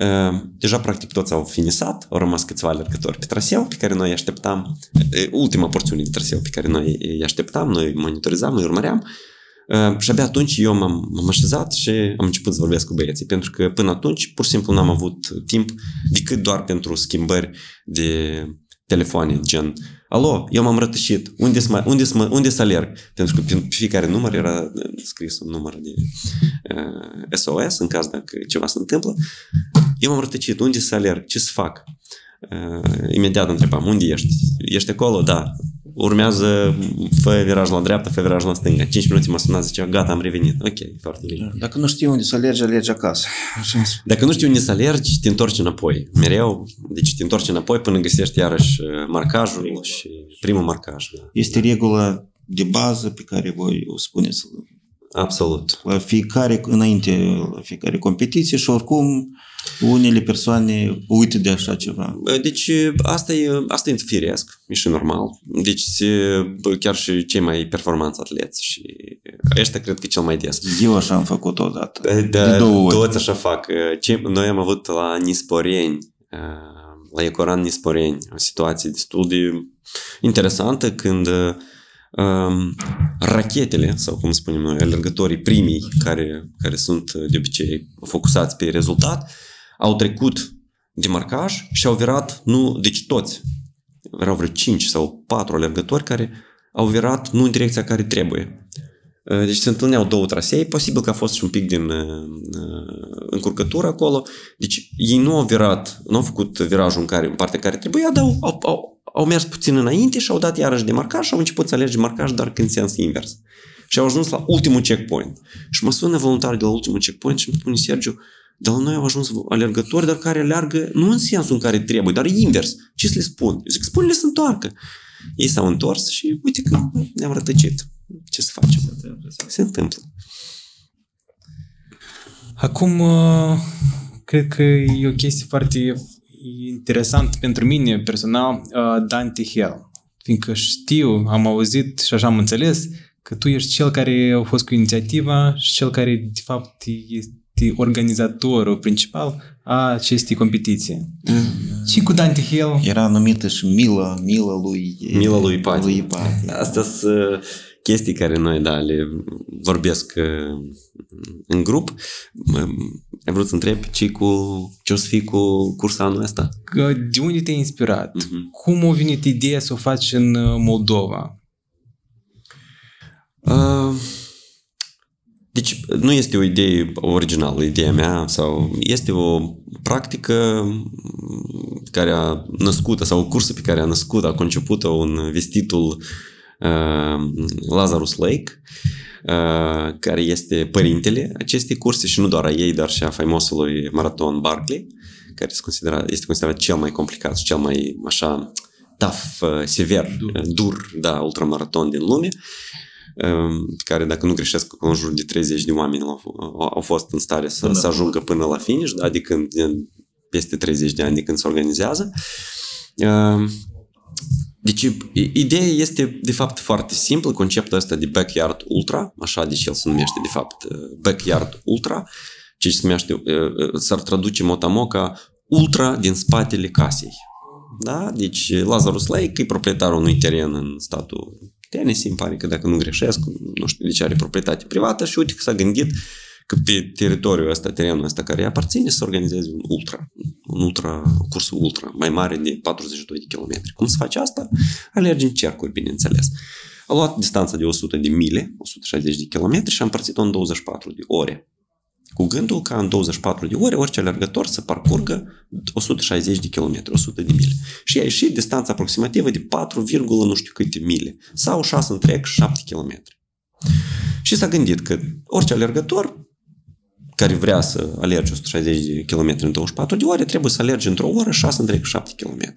uh, deja practic toți au finisat, au rămas câțiva alergători pe traseu pe care noi îi așteptam, ultima porțiune de traseu pe care noi îi așteptam, noi monitorizam, noi urmăream. Uh, și abia atunci eu m-am, m-am așezat și am început să vorbesc cu băieții, pentru că până atunci pur și simplu n-am avut timp decât doar pentru schimbări de telefoane, gen Alo, eu m-am rătășit, unde să, unde să, unde să alerg? Pentru că pe fiecare număr era scris un număr de uh, SOS în caz dacă ceva se întâmplă. Eu m-am rătăcit, unde să alerg? Ce să fac? Uh, imediat întrebam, unde ești? Ești acolo? Da urmează, fă viraj la dreapta, fă viraj la stânga. 5 minute mă suna, zicea, gata, am revenit. Ok, foarte bine. Dacă nu știi unde să alergi, alergi acasă. Așa. Dacă nu știi unde să alergi, te întorci înapoi. Mereu, deci te întorci înapoi până găsești iarăși uh, marcajul și primul marcaj. Este regula de bază pe care voi o spuneți Absolut. La fiecare, înainte, la fiecare competiție și oricum unele persoane uită de așa ceva. Deci asta e, asta e firesc, e și normal. Deci chiar și cei mai performanți atleți și ăștia cred că e cel mai des. Eu așa am făcut odată. Da, de două ori. Toți așa fac. Ce, noi am avut la Nisporeni, la Ecoran Nisporeni, o situație destul de interesantă când um, rachetele, sau cum spunem noi, alergătorii primii, care, care sunt de obicei focusați pe rezultat, au trecut de marcaj și au virat, nu, deci toți, erau vreo 5 sau 4 alergători care au virat nu în direcția care trebuie. Deci se întâlneau două trasee, posibil că a fost și un pic din uh, încurcătură acolo. Deci ei nu au virat, nu au făcut virajul în, care, în partea care trebuia, dar au, au, au, au mers puțin înainte și au dat iarăși de marcaj și au început să alerge marcaj, dar în sens invers. Și au ajuns la ultimul checkpoint. Și mă sună voluntar de la ultimul checkpoint și îmi spune Sergiu, dar la noi au ajuns alergători, dar care alergă nu în sensul în care trebuie, dar invers. Ce să le spun? Eu zic, spune-le să întoarcă. Ei s-au întors și uite că ne-am rătăcit. Ce să facem? Se întâmplă. Se întâmplă. Acum, uh, cred că e o chestie foarte interesant pentru mine personal, uh, Dante Hill. Fiindcă știu, am auzit și așa am înțeles că tu ești cel care a fost cu inițiativa și cel care, de fapt, este organizatorul principal a acestei competiții. Mm. Și cu Dante Hill... Era numită și Mila, Mila lui... Mila lui Pati. Lui Pati. Asta sunt chestii care noi, da, le vorbesc în grup. Ai vrut să întreb ce, cu, ce o să fii cu cursa anul ăsta? De unde te-ai inspirat? Uh-huh. Cum a venit ideea să o faci în Moldova? Uh, deci nu este o idee originală, ideea mea, sau este o practică care a născut, sau o cursă pe care a născut, a conceput-o un vestitul uh, Lazarus Lake, uh, care este părintele acestei curse și nu doar a ei, dar și a faimosului maraton Barclay, care este considerat, este considerat cel mai complicat și cel mai așa tough, uh, sever, dur, dur da, ultramaraton din lume care, dacă nu greșesc, în jur de 30 de oameni au, au fost în stare să, să ajungă până la finish, da, de când, peste 30 de ani de când se organizează. Deci, ideea este, de fapt, foarte simplă, conceptul ăsta de backyard ultra, așa deci el se numește, de fapt, backyard ultra, ce se numește, s-ar traduce motamo ca ultra din spatele casei. Da? Deci Lazarus Lake e proprietarul unui teren în statul Tennessee, îmi pare că dacă nu greșesc, nu știu de ce are proprietate privată și uite că s-a gândit că pe teritoriul ăsta, terenul ăsta care îi aparține, să organizeze un ultra, un ultra, un curs ultra, mai mare de 42 de kilometri. Cum se face asta? Alergi în cercuri, bineînțeles. A luat distanța de 100 de mile, 160 de kilometri și a împărțit-o în 24 de ore cu gândul ca în 24 de ore orice alergător să parcurgă 160 de km, 100 de mile. Și a ieșit distanța aproximativă de 4, nu știu câte mile sau 6 întreg 7 km. Și s-a gândit că orice alergător care vrea să alerge 160 de km în 24 de ore, trebuie să alerge într-o oră 6 întreg 7 km.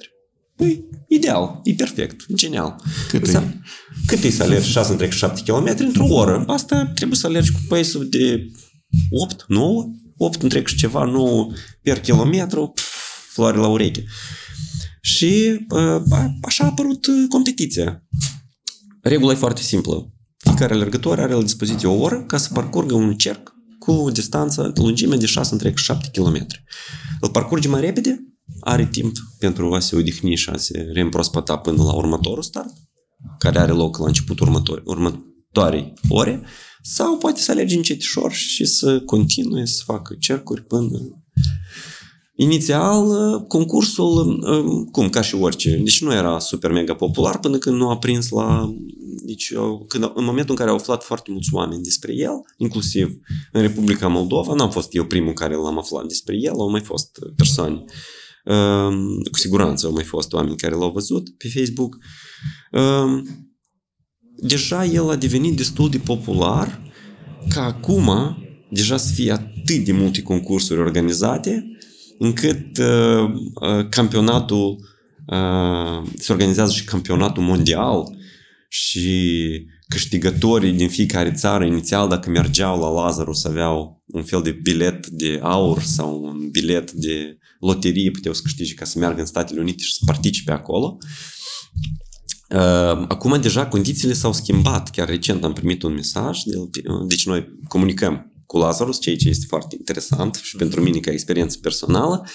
Păi, ideal, e perfect, genial. Cât e? Cât e să alergi 6 întreg 7 km într-o oră? Asta trebuie să alergi cu pace de 8, 9, 8 întreg și ceva, 9 per kilometru, pf, floare la ureche. Și uh, așa a apărut uh, competiția. Regula e foarte simplă. Fiecare alergător are la dispoziție o oră ca să parcurgă un cerc cu distanță, lungime de 6 întreg 7 km. Îl parcurge mai repede, are timp pentru a se odihni și a se reîmprospăta până la următorul start, care are loc la începutul următoarei ore, sau poate să alergi încetișor și să continue să facă cercuri până... Inițial, concursul, cum, ca și orice, deci nu era super mega popular până când nu a prins la deci, când, în momentul în care au aflat foarte mulți oameni despre el, inclusiv în Republica Moldova, n-am fost eu primul care l-am aflat despre el, au mai fost persoane. Ehm, cu siguranță au mai fost oameni care l-au văzut pe Facebook. Ehm, deja el a devenit destul de popular ca acum deja să fie atât de multe concursuri organizate încât uh, uh, campionatul uh, se organizează și campionatul mondial și câștigătorii din fiecare țară inițial dacă mergeau la Lazarus aveau un fel de bilet de aur sau un bilet de loterie puteau să câștige ca să meargă în Statele Unite și să participe acolo. Uh, acum deja condițiile s-au schimbat. Chiar recent am primit un mesaj, de, deci noi comunicăm cu Lazarus, ceea ce este foarte interesant și pentru mine ca experiență personală,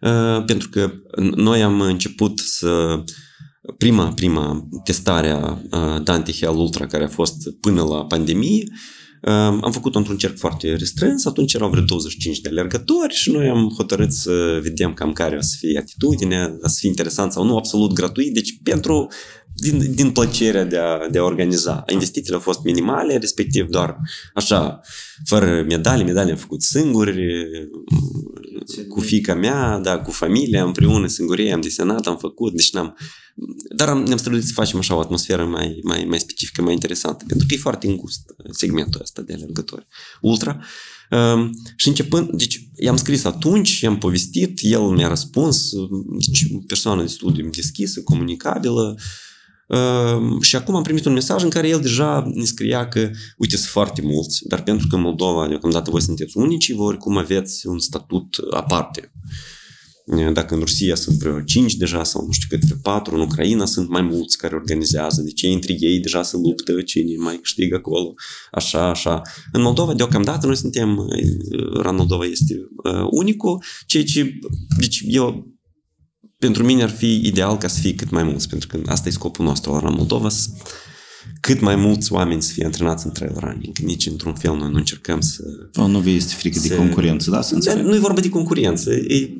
uh, pentru că noi am început să prima, prima testare a Dante Heal Ultra care a fost până la pandemie, am făcut-o într-un cerc foarte restrâns, atunci erau vreo 25 de alergători și noi am hotărât să vedem cam care o să fie atitudinea, o să fie interesant sau nu, absolut gratuit, deci pentru din, din plăcerea de a, de a organiza. Investițiile au fost minimale, respectiv doar așa, fără medalii, medalii am făcut singuri, cu fica mea, da, cu familia, împreună, singurie, am desenat, am făcut, deci n-am... Dar am, ne-am străduit să facem așa o atmosferă mai, mai, mai specifică, mai interesantă, pentru că e foarte îngust segmentul ăsta de alergători. Ultra. Um, și începând, deci i-am scris atunci, i-am povestit, el mi-a răspuns, deci o persoană destul de deschisă, comunicabilă, uh, Ehm, și acum am primit un mesaj în care el deja ne scria că, uite, sunt foarte mulți, dar pentru că Moldova, deocamdată voi sunteți unici, voi oricum aveți un statut aparte. Dacă în Rusia sunt vreo 5 deja sau nu știu cât, vreo 4, în Ucraina sunt mai mulți care organizează, deci ei între ei deja se luptă cine mai câștigă acolo, așa, așa. În Moldova, deocamdată, noi suntem, Ran Moldova este uh, unicul, ceea ce, deci eu pentru mine ar fi ideal ca să fie cât mai mulți, pentru că asta e scopul nostru la Moldova, cât mai mulți oameni să fie antrenați în trail running. Nici într-un fel noi nu încercăm să... Nu, nu vei este frică să... de concurență, da? Să nu e vorba de concurență. E,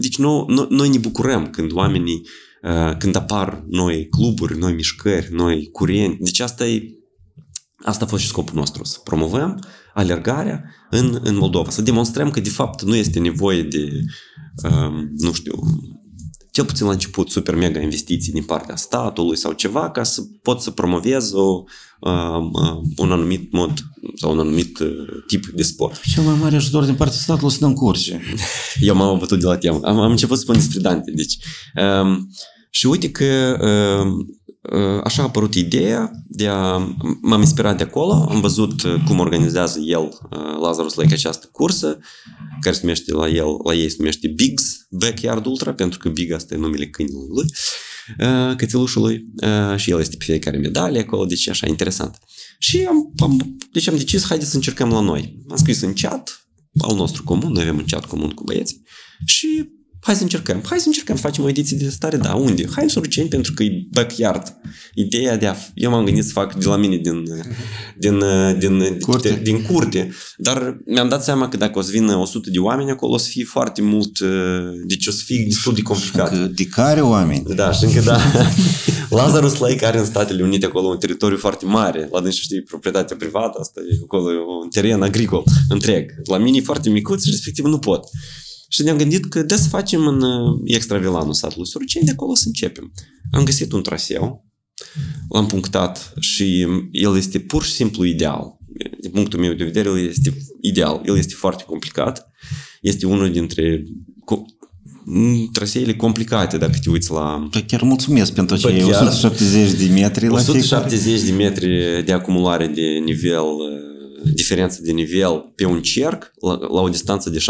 deci noi, noi, noi ne bucurăm când oamenii, uh, când apar noi cluburi, noi mișcări, noi curenti. Deci asta e Asta a fost și scopul nostru, să promovăm alergarea în, în Moldova, să demonstrăm că de fapt nu este nevoie de, um, nu știu, cel puțin la început, super mega investiții din partea statului sau ceva ca să pot să promovez o, uh, uh, un anumit mod sau un anumit uh, tip de sport. Cel mai mare ajutor din partea statului să dăm curse. Eu m-am abătut de la temă. Am, am început să spun despre Dante. Deci, um, și uite că um, uh, așa a apărut ideea de a... M-am inspirat de acolo, am văzut uh, cum organizează el, uh, Lazarus Lake, această cursă, care se numește la el, la ei se numește Bigs Backyard Ultra, pentru că Big asta e numele câinului lui, cățelușului, și el este pe fiecare medalie acolo, deci așa interesant. Și am, am, deci am decis, haideți să încercăm la noi. Am scris în chat, al nostru comun, noi avem un chat comun cu băieții, și Hai să încercăm. Hai să încercăm să facem o ediție de stare. Da, unde? Hai în Surgeni pentru că e backyard. Ideea de a... Eu m-am gândit să fac de la mine din, din, din, curte. din, din curte. Dar mi-am dat seama că dacă o să vină 100 de oameni acolo, o să fie foarte mult... Deci o să fie destul de complicat. Încă de care oameni? Da, și încă da. <laughs> Lazarus Lake are în Statele Unite acolo un teritoriu foarte mare. La dânsul știi, proprietatea privată, asta e acolo un teren agricol întreg. La mine e foarte micuț și respectiv nu pot. Și ne-am gândit că de să facem în uh, extravilanul satului Surceni, de acolo să începem. Am găsit un traseu, l-am punctat și el este pur și simplu ideal. Din punctul meu de vedere, el este ideal. El este foarte complicat. Este unul dintre traseele complicate dacă te uiți la... Păi chiar mulțumesc pentru cei 170 de metri 170 de metri de acumulare de nivel uh, diferență de nivel pe un cerc la, la o distanță de 6,7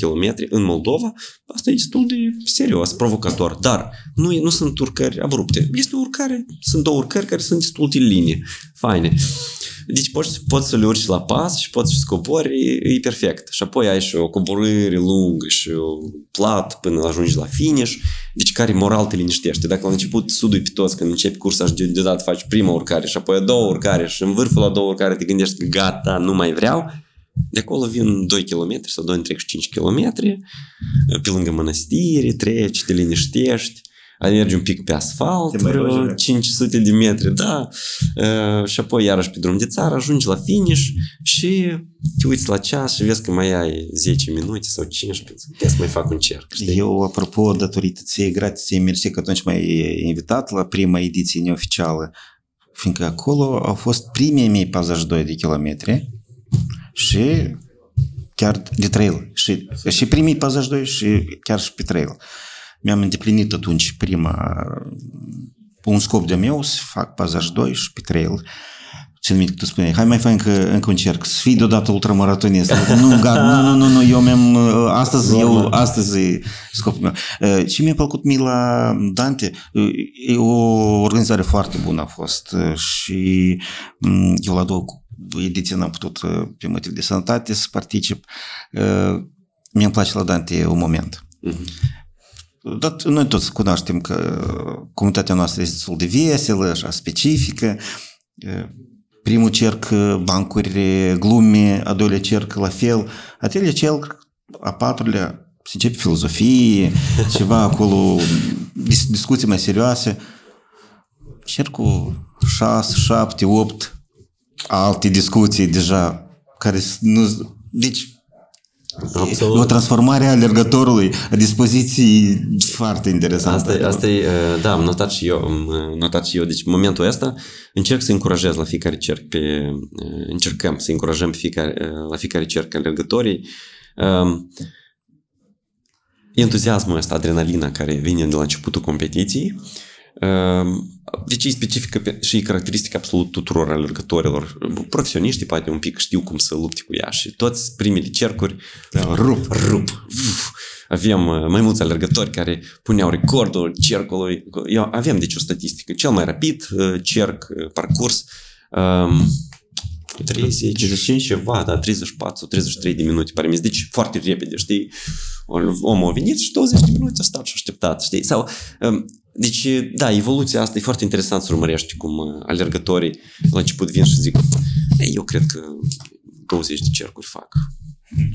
km în Moldova, asta e destul de serios, provocator. Dar nu, nu sunt urcări abrupte. Este o urcare, sunt două urcări care sunt destul de linii, faine. Deci poți, poți să-l urci la pas și poți să scobori, e, e perfect. Și apoi ai și o coborâre lungă și o plat până ajungi la finish, deci care moral te liniștește. Dacă la început sudui pe toți când începi cursa și deodată faci prima urcare și apoi a doua urcare și în vârful la doua urcare te gândești că gata, nu mai vreau, de acolo vin 2 km sau 2,5 km, pe lângă mănăstire, treci, te liniștești, alergi un pic pe asfalt, vreo 500 de metri, da, și apoi iarăși pe drum de țară, ajungi la finish și te uiți la ceas și vezi că mai ai 10 minute sau 15, puteți să mai fac un cerc. Știi? Eu, apropo, datorită ției grație, mersi că atunci m-ai invitat la prima ediție neoficială, fiindcă acolo au fost primii mei 42 de kilometri și chiar de trail. Și, și primii 42 și chiar și pe trail. Mi-am îndeplinit atunci prima, un scop de meu să fac 42 și pe trail. Țin minte că tu spuneai, hai mai fai încă, încă un cerc, să fii deodată ultramaratonist. nu, gata, nu, nu, nu, nu, eu mi-am, astăzi, eu, astăzi e scopul meu. Ce mi-a plăcut mie la Dante, e o organizare foarte bună a fost și eu la două ediție n-am putut pe motiv de sănătate să particip. Mi-mi place la Dante un moment. Uh-huh. Dar noi toți cunoaștem că comunitatea noastră este destul de veselă, așa specifică. Primul cerc bancuri, glume, a doilea cerc la fel. A treilea cerc, a patrulea, se începe filozofie, <laughs> ceva acolo, discuții mai serioase. Cercul 6, 7, 8, alte discuții deja, care nu... Deci, Absolut. O transformare a alergătorului, a dispoziții foarte interesantă. Asta, asta e, da, am notat și eu, am notat și eu. Deci, în momentul ăsta, încerc să încurajez la fiecare cerc pe, încercăm să încurajăm pe fiecare, la fiecare cerc alergătorii entuziasmul ăsta, adrenalina care vine de la începutul competiției, deci e specifică și e caracteristică absolut tuturor alergătorilor. Profesioniștii poate un pic știu cum să lupte cu ea și toți primele cercuri da, rup. rup. Avem mai mulți alergători care puneau recordul cercului. Eu avem deci o statistică. Cel mai rapid cerc parcurs 30, 35 ceva, da, 34, 33 de minute, pare mi Deci foarte repede, știi? Omul a venit și 20 de minute a stat și a așteptat, știi? Sau deci, da, evoluția asta e foarte interesant să urmărești cum alergătorii la început vin și zic eu cred că 20 de cercuri fac.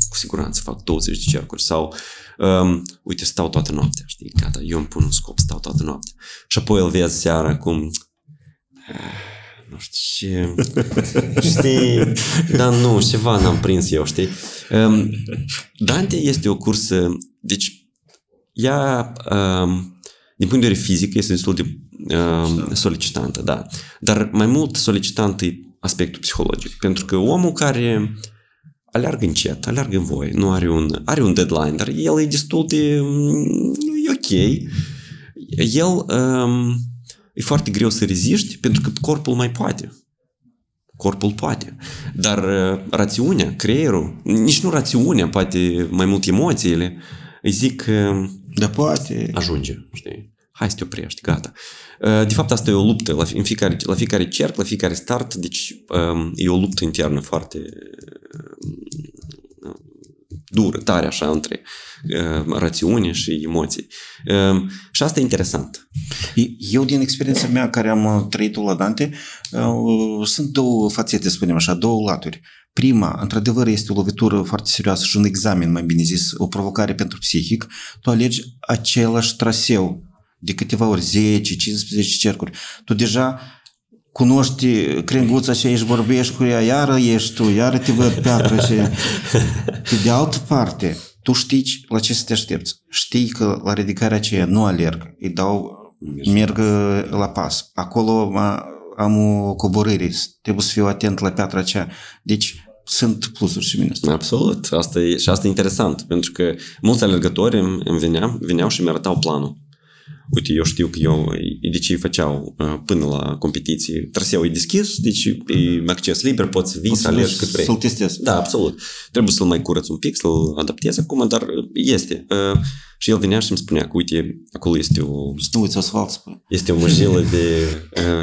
Cu siguranță fac 20 de cercuri. Sau, um, uite, stau toată noaptea, știi, gata, eu îmi pun un scop, stau toată noaptea. Și apoi îl vezi seara cum nu știu ce, știi, dar nu, ceva n-am prins eu, știi. Um, Dante este o cursă, deci ea um, din punct de vedere fizic, este destul de uh, solicitantă, da. Dar mai mult solicitant e aspectul psihologic. Pentru că omul care aleargă încet, aleargă în voie, nu are un, are un deadline, dar el e destul de... e ok. El um, e foarte greu să reziști pentru că corpul mai poate. Corpul poate. Dar uh, rațiunea, creierul, nici nu rațiunea, poate mai mult emoțiile, îi zic că da poate. Ajunge, știi? Hai să te oprești, gata. De fapt, asta e o luptă la, în fiecare, la fiecare cerc, la fiecare start, deci e o luptă internă foarte dură, tare așa, între rațiune și emoții. Și asta e interesant. Eu, din experiența mea care am trăit-o la Dante, sunt două fațete, spunem așa, două laturi. Prima, într-adevăr, este o lovitură foarte serioasă și un examen, mai bine zis, o provocare pentru psihic. Tu alegi același traseu de câteva ori, 10, 15 cercuri. Tu deja cunoști crenguța și ești vorbești cu ea, iară ești tu, iară te văd piatră și... <laughs> Pe de altă parte, tu știi la ce să te aștepți. Știi că la ridicarea aceea nu alerg, îi dau, merg la pas. Acolo am o coborâre, trebuie să fiu atent la piatra aceea. Deci, sunt plusuri și minusuri. Absolut. Asta e, și asta e interesant, pentru că mulți alergători îmi veneau, veneau și mi-arătau planul. Uite, eu știu că eu, deci ei făceau până la competiții, traseul e deschis, deci e acces liber, poți vii să alergi cât vrei. Să-l testezi. Da, absolut. Trebuie să-l mai curăț un pic, să-l adaptezi acum, dar este. Și el venea și îmi spunea că, uite, acolo este o... Să nu uiți asfalt, spune. Este o măjilă de...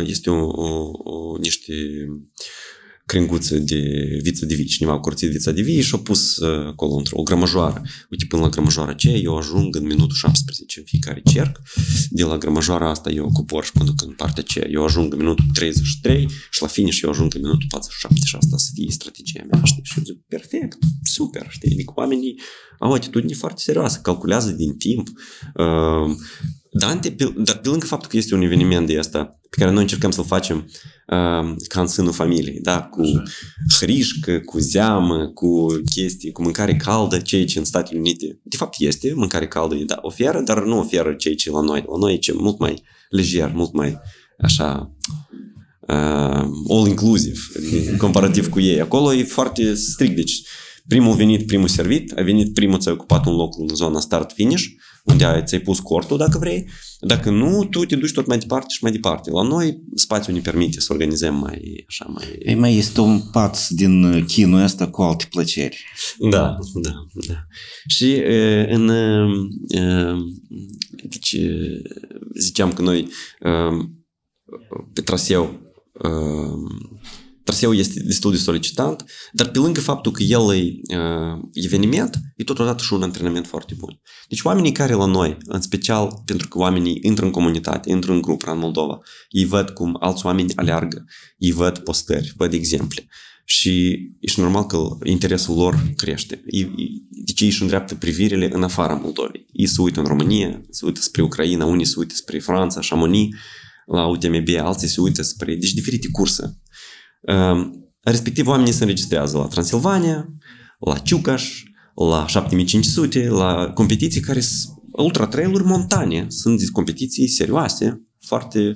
Este o, o, o, niște crenguță de viță de vii. Cineva a curțit vița de vii și a pus uh, acolo într-o grămăjoară. Uite, până la grămăjoara aceea, eu ajung în minutul 17 în fiecare cerc. De la grămăjoara asta eu cobor și mă duc în partea aceea. Eu ajung în minutul 33 și la finish eu ajung în minutul 47 și asta să fie strategia mea, știi? Și eu zic, perfect, super, știi? Adică oamenii au o atitudine foarte serioasă, calculează din timp. Uh, Dante, pe, dar pe lângă faptul că este un eveniment de asta pe care noi încercăm să-l facem uh, ca în sânul familiei, da? cu Așa. hrișcă, cu zeamă, cu chestii, cu mâncare caldă, ceea ce în Statele Unite, de fapt este mâncare caldă, da, oferă, dar nu oferă ceea ce la noi. La noi e ce mult mai lejer, mult mai așa uh, all-inclusive, <laughs> comparativ cu ei. Acolo e foarte strict, deci primul venit, primul servit, a venit primul, ți-a ocupat un loc în zona start-finish, unde ai, ți-ai pus cortul dacă vrei, dacă nu, tu te duci tot mai departe și mai departe. La noi spațiul ne permite să organizăm mai așa mai... Ei, mai este un pat din chinul ăsta cu alte plăceri. Da, da, da. Și în deci, ziceam că noi pe traseu traseul este destul de solicitant, dar pe lângă faptul că el e uh, eveniment, e totodată și un antrenament foarte bun. Deci oamenii care la noi, în special pentru că oamenii intră în comunitate, intră în grup în Moldova, ei văd cum alți oameni aleargă, ei văd postări, văd exemple și ești normal că interesul lor crește. Deci ei își îndreaptă privirile în afara Moldovei. Ei se uită în România, se uită spre Ucraina, unii se uită spre Franța, Chamonix, la UTMB, alții se uită spre... Deci diferite curse Respectiv, oamenii se înregistrează la Transilvania, la Ciucaș, la 7500, la competiții care sunt ultra trailuri montane. Sunt competiții serioase, foarte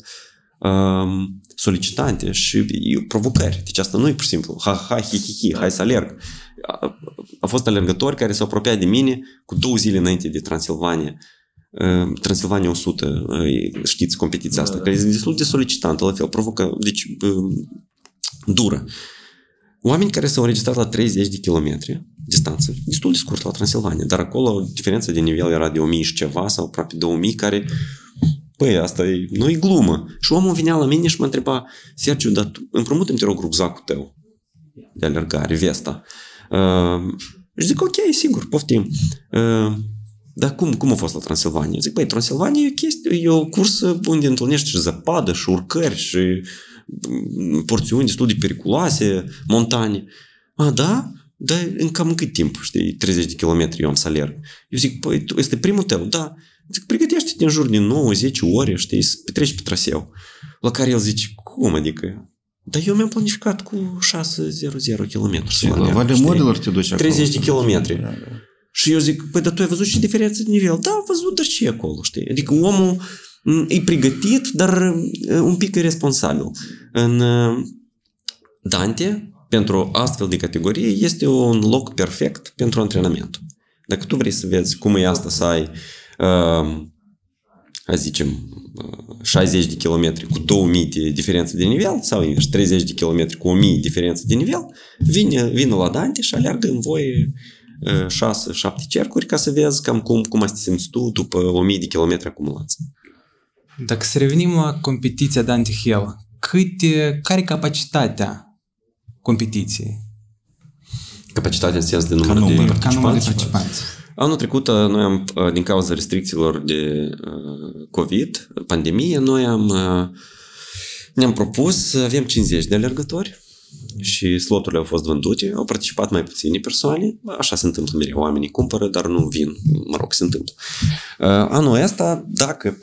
um, solicitante și provocări. Deci asta nu e pur și simplu, ha, ha, hi, hi, hi, hai să alerg. A, a fost alergători care s-au apropiat de mine cu două zile înainte de Transilvania. Transilvania 100, știți competiția asta, da, care este destul de solicitantă, la fel, provocă, deci dură. Oameni care s-au înregistrat la 30 de kilometri distanță, destul de scurt la Transilvania, dar acolo diferența de nivel era de 1000 și ceva sau aproape 2000, care, păi, asta e, nu e glumă. Și omul vinea la mine și mă întreba, Sergiu, dar împrumută-mi, te rog, rucsacul tău de alergare, vesta. Uh, și zic, ok, sigur, poftim. Uh, dar cum, cum a fost la Transilvania? Zic, băi, Transilvania e o chestie, e o cursă unde întâlnești și zăpadă și urcări și porțiuni destul de periculoase, montane. A, da? Dar în cam în cât timp, știi, 30 de kilometri eu am să alerg. Eu zic, păi, tu, este primul tău? Da. Zic, pregătește-te în jur de 9-10 ore, știi, să petreci pe traseu. La care el zice, cum adică? Dar eu mi-am planificat cu 6-0-0 km. La Vale Modelor te duci 30 de kilometri. Da, da. Și eu zic, păi, dar tu ai văzut și diferență de nivel? Da, am văzut, dar ce acolo, știi? Adică omul e pregătit, dar un pic irresponsabil. În Dante, pentru astfel de categorie, este un loc perfect pentru antrenament. Dacă tu vrei să vezi cum e asta să ai, uh, hai zicem, 60 de kilometri cu 2000 de diferență de nivel sau invers, 30 de kilometri cu 1000 diferență de nivel, vine, vine la Dante și aleargă în voie 6-7 cercuri ca să vezi cam cum, cum te simți tu după 1000 de kilometri acumulați. Dacă să revenim la competiția de Antihel, câte, care e capacitatea competiției? Capacitatea în sens de număr, ca număr de participanți? Ca număr de participanți. Anul trecut, noi am, din cauza restricțiilor de uh, COVID, pandemie, noi am uh, ne-am propus să avem 50 de alergători și sloturile au fost vândute, au participat mai puține persoane, așa se întâmplă mereu, oamenii cumpără, dar nu vin, mă rog, se întâmplă. Uh, anul ăsta, dacă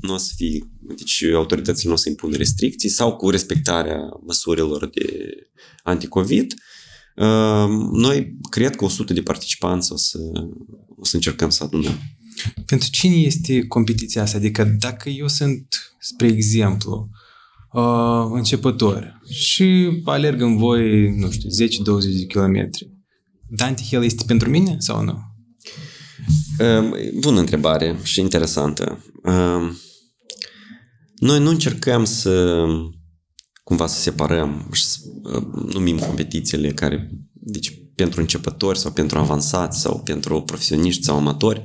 nu o să fie, deci autoritățile nu o să impună restricții sau cu respectarea măsurilor de anticovid, uh, noi cred că 100 de participanți o să, o să încercăm să adunăm. Pentru cine este competiția asta? Adică dacă eu sunt, spre exemplu, uh, începător și alerg în voi, nu știu, 10-20 de kilometri. Dante Hill este pentru mine sau nu? Uh, bună întrebare și interesantă. Uh, noi nu încercăm să cumva să separăm și să uh, numim competițiile care, deci pentru începători sau pentru avansați sau pentru profesioniști sau amatori,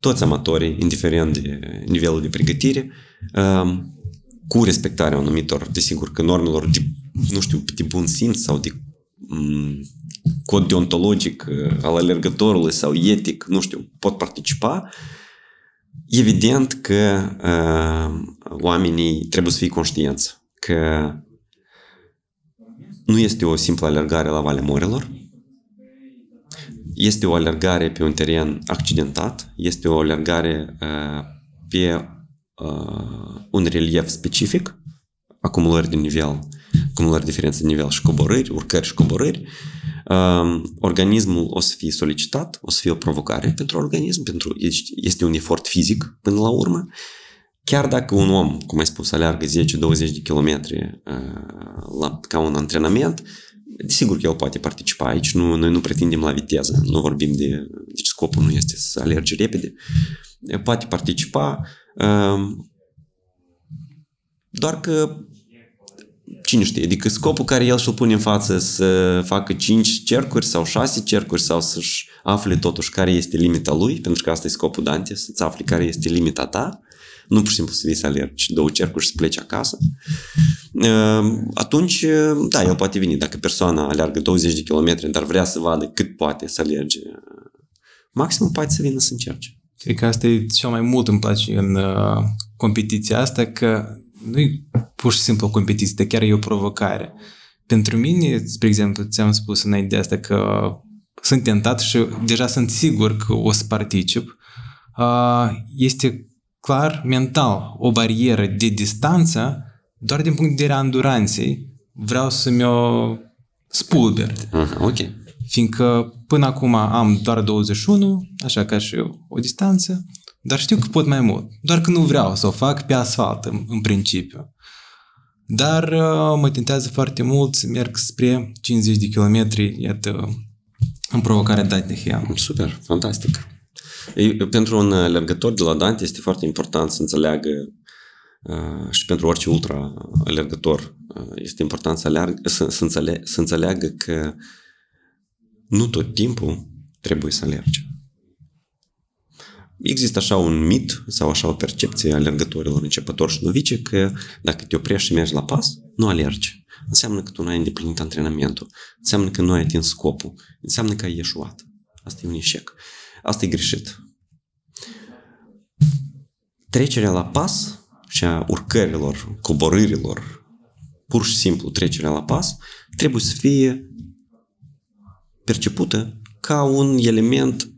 toți amatorii, indiferent de nivelul de pregătire, uh, cu respectarea anumitor, desigur că normelor de nu știu, de bun simț sau de um, cod deontologic uh, al alergătorului sau etic, nu știu, pot participa, evident că uh, oamenii trebuie să fie conștienți că nu este o simplă alergare la Valea Morilor, este o alergare pe un teren accidentat, este o alergare uh, pe uh, un relief specific, acumulări de nivel, acumulări diferențe de nivel și coborâri, urcări și coborâri. Uh, organismul o să fie solicitat, o să fie o provocare pentru organism, pentru este un efort fizic până la urmă. Chiar dacă un om, cum ai spus, aleargă 10-20 de kilometri uh, la, ca un antrenament, Desigur că el poate participa aici, nu, noi nu pretindem la viteză, nu vorbim de... Deci scopul nu este să alerge repede. Poate participa, um, doar că cine știe, adică scopul care el și-l pune în față să facă 5 cercuri sau 6 cercuri sau să-și afle totuși care este limita lui, pentru că asta e scopul Dante, să-ți afli care este limita ta, nu pur și simplu să vii să alergi două cercuri și să pleci acasă. Ehm, atunci, da, el poate veni. Dacă persoana alergă 20 de kilometri, dar vrea să vadă cât poate să alerge, maxim poate să vină să încerce. Cred că asta e cel mai mult îmi place în uh, competiția asta, că nu e pur și simplu o competiție, dar chiar e o provocare. Pentru mine, spre exemplu, ți-am spus înainte de asta că sunt tentat și deja sunt sigur că o să particip. Uh, este clar mental o barieră de distanță doar din punct de vedere a anduranței vreau să mi-o spulber. Uh-huh, ok. Fiindcă până acum am doar 21, așa ca și eu, o distanță, dar știu că pot mai mult. Doar că nu vreau să o fac pe asfalt, în, în principiu. Dar uh, mă tentează foarte mult să merg spre 50 de kilometri, iată, în provocarea Dante Super, fantastic. Pentru un alergător de la Dante este foarte important să înțeleagă uh, și pentru orice ultra alergător uh, este important să, aleargă, să, să, înțele, să înțeleagă că nu tot timpul trebuie să alerge. Există așa un mit sau așa o percepție a alergătorilor începători și novice că dacă te oprești și mergi la pas, nu alergi. Înseamnă că tu nu ai îndeplinit antrenamentul. Înseamnă că nu ai atins scopul. Înseamnă că ai ieșuat. Asta e un eșec. Asta e greșit. Trecerea la pas și a urcărilor, coborârilor, pur și simplu trecerea la pas, trebuie să fie percepută ca un element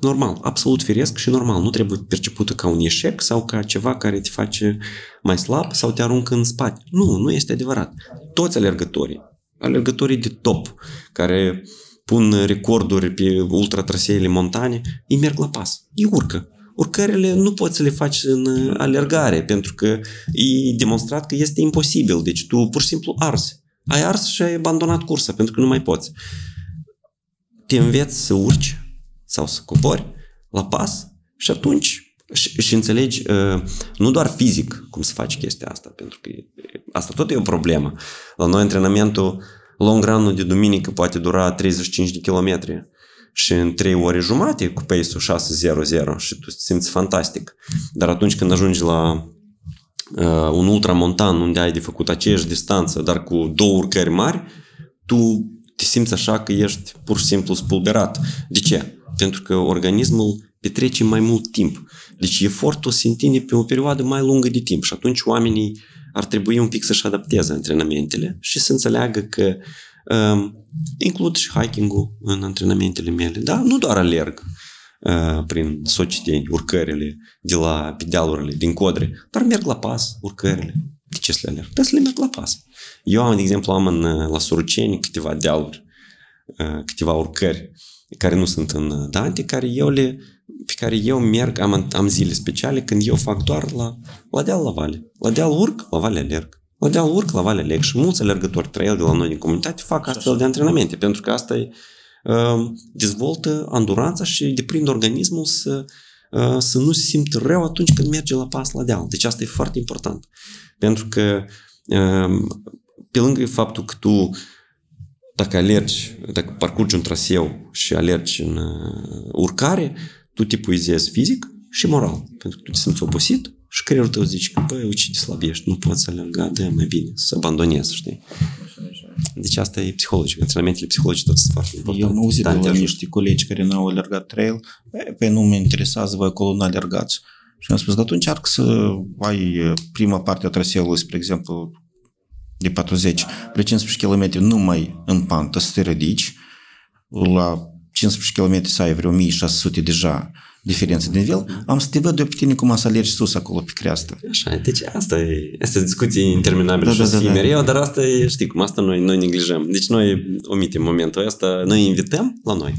normal, absolut firesc și normal. Nu trebuie percepută ca un eșec sau ca ceva care te face mai slab sau te aruncă în spate. Nu, nu este adevărat. Toți alergătorii, alergătorii de top, care pun recorduri pe ultratraseele montane, ei merg la pas. Ei urcă. Urcările nu poți să le faci în alergare, pentru că e demonstrat că este imposibil. Deci tu pur și simplu arzi. Ai ars și ai abandonat cursa, pentru că nu mai poți. Te înveți să urci sau să cobori la pas și atunci și, și înțelegi nu doar fizic cum să faci chestia asta, pentru că asta tot e o problemă. La noi antrenamentul long run de duminică poate dura 35 de kilometri și în 3 ore jumate cu pace-ul 6-0-0 și tu te simți fantastic. Dar atunci când ajungi la uh, un ultramontan unde ai de făcut aceeași distanță, dar cu două urcări mari, tu te simți așa că ești pur și simplu spulberat. De ce? Pentru că organismul petrece mai mult timp. Deci efortul se întinde pe o perioadă mai lungă de timp și atunci oamenii ar trebui un pic să-și adapteze antrenamentele și să înțeleagă că um, includ și hiking-ul în antrenamentele mele. Da? Nu doar alerg uh, prin societeni, urcările de la pedealurile, din codre, dar merg la pas, urcările. De ce să le alerg? Da, să le merg la pas. Eu am, de exemplu, am în, la Suruceni câteva dealuri, uh, câteva urcări care nu sunt în Dante, care eu le pe care eu merg, am, am zile speciale când eu fac doar la, la deal la vale. La deal urc, la vale alerg. La deal urc, la vale alerg. Și mulți alergători trăiesc de la noi din comunitate fac astfel de antrenamente, pentru că asta e, uh, dezvoltă anduranța și deprind organismul să, uh, să nu se simtă rău atunci când merge la pas la deal. Deci asta e foarte important. Pentru că uh, pe lângă faptul că tu dacă alergi, dacă parcurgi un traseu și alergi în uh, urcare, tu te puizezi fizic și moral. Pentru că tu te simți obosit și creierul tău zice că, băi, uite de slab ești, nu poți să alerga, de mai bine, să abandonezi, știi? Deci asta e psihologic. Antrenamentele psihologice tot sunt foarte importante. Eu am auzit de Da, te la ajută. niște colegi care n-au alergat trail, "E, pe nu mă interesează, voi acolo nu alergați. Și am spus, dar tu încearcă să ai e, prima parte a traseului, spre exemplu, de 40, spre 15 km numai în pantă, să te ridici, la 15 km să ai vreo 1600 deja diferență de nivel, am să te văd eu pe tine cum să alergi sus acolo pe creastă. Așa, e. deci asta e, asta e discuții interminabile Da, și da, o să da, fie da. mereu, dar asta e, știi cum, asta noi, noi neglijăm. Deci noi omitem momentul ăsta, noi invităm la noi.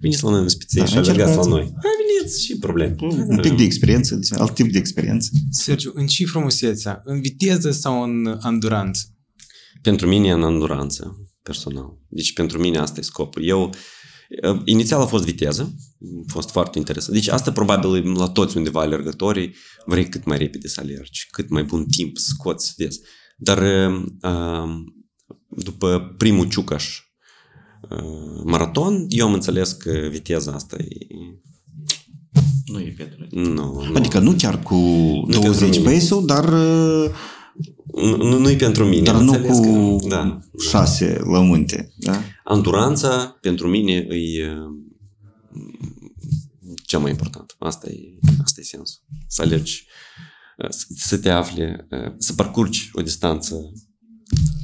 Veniți la noi în speție Da, și alergați la încercați. noi. Hai, veniți și probleme. Un pic de experiență, deci alt tip de experiență. Sergiu, în ce frumusețea? În viteză sau în anduranță? Pentru mine în anduranță, personal. Deci pentru mine asta e scopul. Eu, uh, inițial a fost viteză, a fost foarte interesant. Deci asta probabil la toți undeva alergătorii vrei cât mai repede să alergi, cât mai bun timp să scoți, să vezi. Dar uh, uh, după primul ciucaș uh, maraton, eu am înțeles că viteza asta e... Nu e pentru Nu, nu. Adică nu chiar cu pentru 20 mine. pace dar, uh, nu, nu, nu e pentru mine. dar am nu înțeles cu că, da, 6 la munte. Da? Anduranța, pentru mine, e uh, cea mai importantă. Asta e, asta e sensul. Să alergi, uh, să, să te afli, uh, să parcurgi o distanță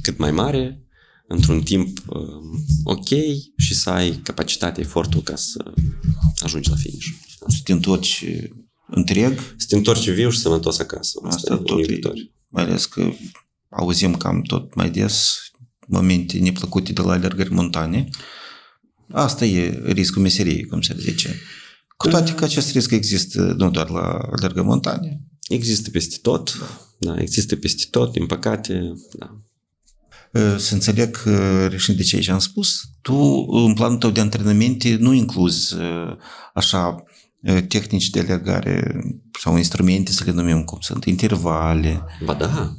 cât mai mare, într-un timp uh, ok și să ai capacitatea, efortul ca să ajungi la finish. Să te întorci întreg, Să te întorci viu și sănătos acasă. Asta, Asta asta tot e e- victorie. Mai ales că auzim cam tot mai des momente neplăcute de la alergări montane. Asta e riscul meseriei, cum se zice. Cu toate că acest risc există nu doar la alergări montane. Există peste tot. Da, există peste tot, din păcate. Da. Să înțeleg că, reșind de ce aici am spus, tu în planul tău de antrenamente nu incluzi uh, așa uh, tehnici de alergare sau instrumente, să le numim cum sunt, intervale. Ba da,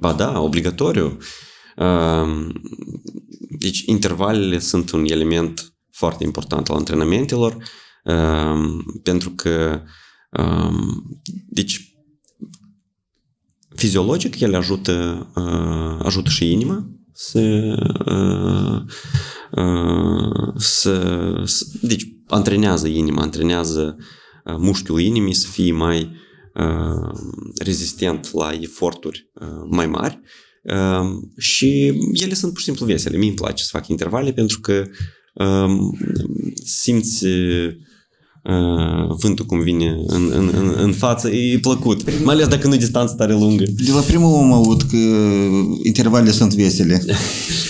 ba da, obligatoriu. Um, Deci, intervalele sunt un element foarte important al antrenamentelor, um, pentru că, um, deci, fiziologic ele ajută, uh, ajută și inima să, uh, uh, să, să, deci, antrenează inima, antrenează uh, mușchiul inimii să fie mai uh, rezistent la eforturi uh, mai mari uh, și ele sunt pur și simplu vesele. Mie îmi place să fac intervale pentru că um, simți uh, vântul cum vine în, în, în, în față, e plăcut. Mai ales dacă nu e distanță tare lungă. De la primul om aud că intervalele sunt vesele.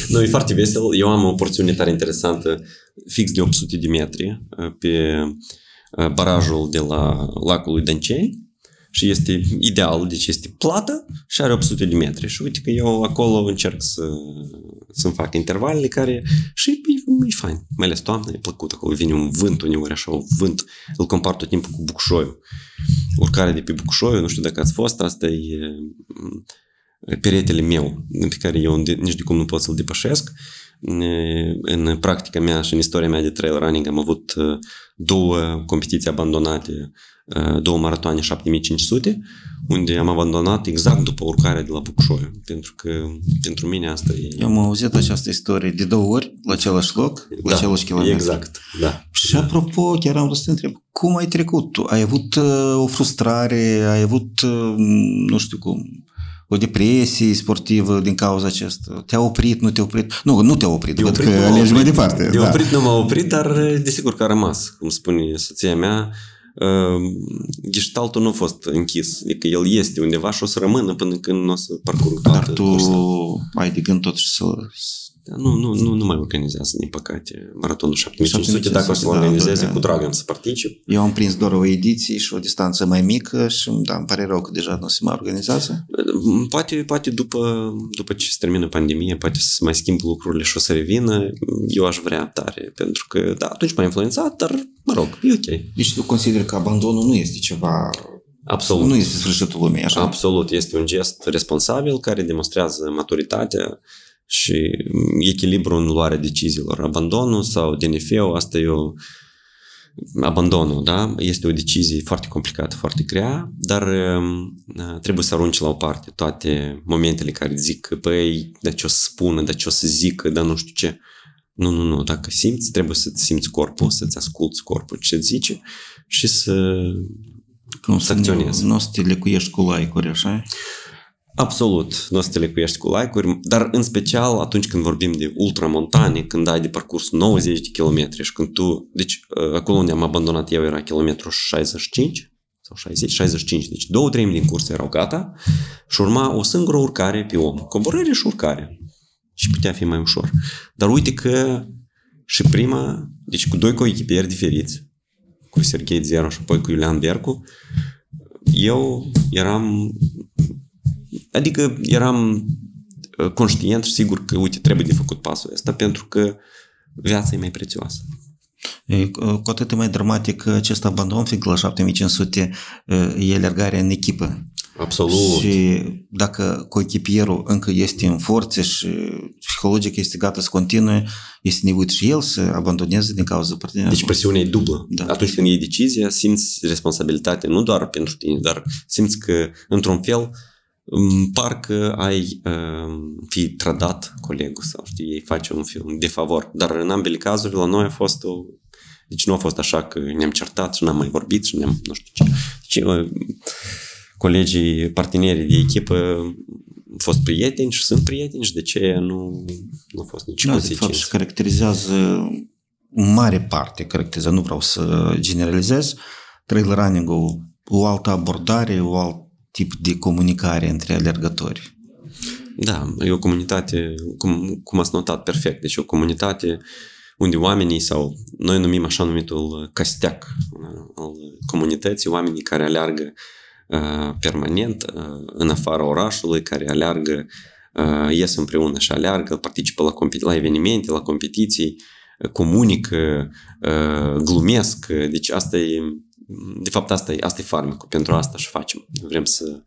Nu, e foarte vesel. Eu am o porțiune tare interesantă, fix de 800 de metri, uh, pe uh, barajul de la lacul lui Dănceni și este ideal, deci este plată și are 800 de metri. Și uite că eu acolo încerc să, să-mi fac intervalele care și e, e fain. Mai ales toamnă, e plăcut acolo. Vine un vânt uneori așa, un vânt. Îl compar tot timpul cu Bucșoiul. Urcarea de pe Bucșoiul, nu știu dacă ați fost, asta e mm, peretele meu, pe care eu de- nici de cum nu pot să-l depășesc. E, În practica mea și în istoria mea de trail running am avut uh, două competiții abandonate, uh, două maratoane 7500, unde am abandonat exact după urcarea de la Bucșoiu, pentru că pentru mine asta e... Eu am auzit această istorie de două ori, la același loc, la același kilometru. Exact, da. Și apropo, chiar am vrut să te întreb, cum ai trecut? Tu ai avut uh, o frustrare, ai avut, uh, nu știu cum, o depresie sportivă din cauza aceasta? Te-a oprit, nu te-a oprit? Nu, nu te-a oprit, De văd oprit că nu m-a alegi mai oprit. departe. De da. oprit nu m-a oprit, dar desigur că a rămas, cum spune soția mea, uh, gestaltul nu a fost închis. Adică el este undeva și o să rămână până când nu o să parcurg toată Dar tu cursa. ai de gând totuși să... Dar Nu, nu, nu, nu mai organizează, din păcate, maratonul 7500. 7500, Dacă o să-l da, organizeze, da, da. cu drag am să particip. Eu am prins doar o ediție și o distanță mai mică și da, îmi pare rău că deja nu se mai organizează. Poate, poate după, după ce se termină pandemia, poate să se mai schimb lucrurile și o să revină. Eu aș vrea tare, pentru că, da, atunci m-a influențat, dar, mă rog, e ok. Deci tu consideri că abandonul nu este ceva... Absolut. Nu este sfârșitul lumii, așa? Absolut, este un gest responsabil care demonstrează maturitatea și echilibru în luarea deciziilor. Abandonul sau DNF-ul, asta e o, abandonul, da? Este o decizie foarte complicată, foarte grea, dar uh, trebuie să arunci la o parte toate momentele care zic că, păi, de ce o să spună, de ce o să zică, dar nu știu ce. Nu, nu, nu, dacă simți, trebuie să-ți simți corpul, să-ți asculți corpul ce zice și să Cum să acționezi. Nu o să te lecuiești cu like-uri, așa? Absolut, nu o să te lecuiești cu like-uri, dar în special atunci când vorbim de ultramontane, când ai de parcurs 90 de kilometri și când tu, deci acolo unde am abandonat eu era kilometru 65 sau 60, 65, deci două treimi din curs erau gata și urma o singură urcare pe om, coborâre și urcare și putea fi mai ușor. Dar uite că și prima, deci cu doi coechipieri diferiți, cu Serghei Zero și apoi cu Iulian Bercu, eu eram Adică eram conștient și sigur că, uite, trebuie de făcut pasul ăsta pentru că viața e mai prețioasă. E, cu atât mai dramatic acest abandon, fiindcă la 7500 e alergarea în echipă. Absolut. Și dacă coechipierul încă este în forțe și psihologic este gata să continue, este nevoit și el să abandoneze din cauza partenerului. Deci presiunea e dublă. Da. Atunci când iei decizia, simți responsabilitate nu doar pentru tine, dar simți că, într-un fel, parcă ai uh, fi trădat colegul sau știi, ei face un film de favor. Dar în ambele cazuri la noi a fost o... Deci nu a fost așa că ne-am certat și n-am mai vorbit și ne-am nu știu ce. Deci uh, colegii, partenerii de echipă au fost prieteni și sunt prieteni și de ce nu, nu a fost nici da, consecință. De fapt, caracterizează în mare parte, caracterizează, nu vreau să generalizez, trail running-ul o altă abordare, o altă tip de comunicare între alergători. Da, e o comunitate, cum, cum ați notat perfect, deci o comunitate unde oamenii sau noi numim așa numitul casteac al comunității, oamenii care aleargă uh, permanent uh, în afara orașului, care aleargă, uh, ies împreună și aleargă, participă la, la evenimente, la competiții, comunică, uh, glumesc, deci asta e de fapt, asta e, asta e farmecul. Pentru asta și facem. Vrem să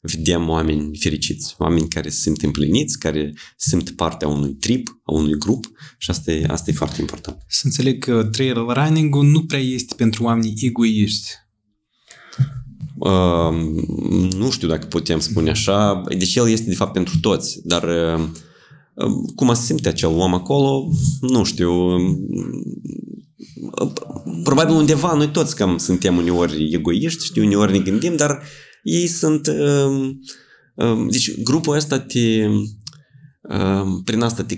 vedem oameni fericiți, oameni care se simt împliniți, care simt partea unui trip, a unui grup și asta e, asta e foarte important. Să înțeleg că trail running-ul nu prea este pentru oameni egoiști. Uh, nu știu dacă putem spune așa. Deci el este de fapt pentru toți, dar uh, cum a simte acel om acolo, nu știu, probabil undeva noi toți cam suntem uneori egoiști, știi, uneori ne gândim, dar ei sunt, deci grupul ăsta te, prin asta te,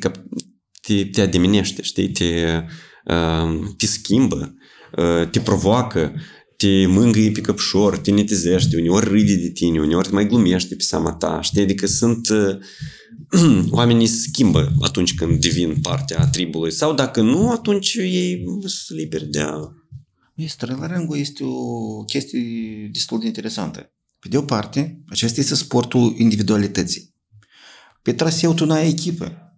te, te ademinește, știi, te, te schimbă, te provoacă, te mângâie pe căpșor, te netizește, uneori râde de tine, uneori te mai glumește pe seama ta, știi? Adică sunt <clears throat> oamenii se schimbă atunci când devin partea tribului sau dacă nu, atunci ei sunt liberi de a... Strălărângul este o chestie destul de interesantă. Pe de o parte, acesta este sportul individualității. Pe traseu tu n-ai echipă.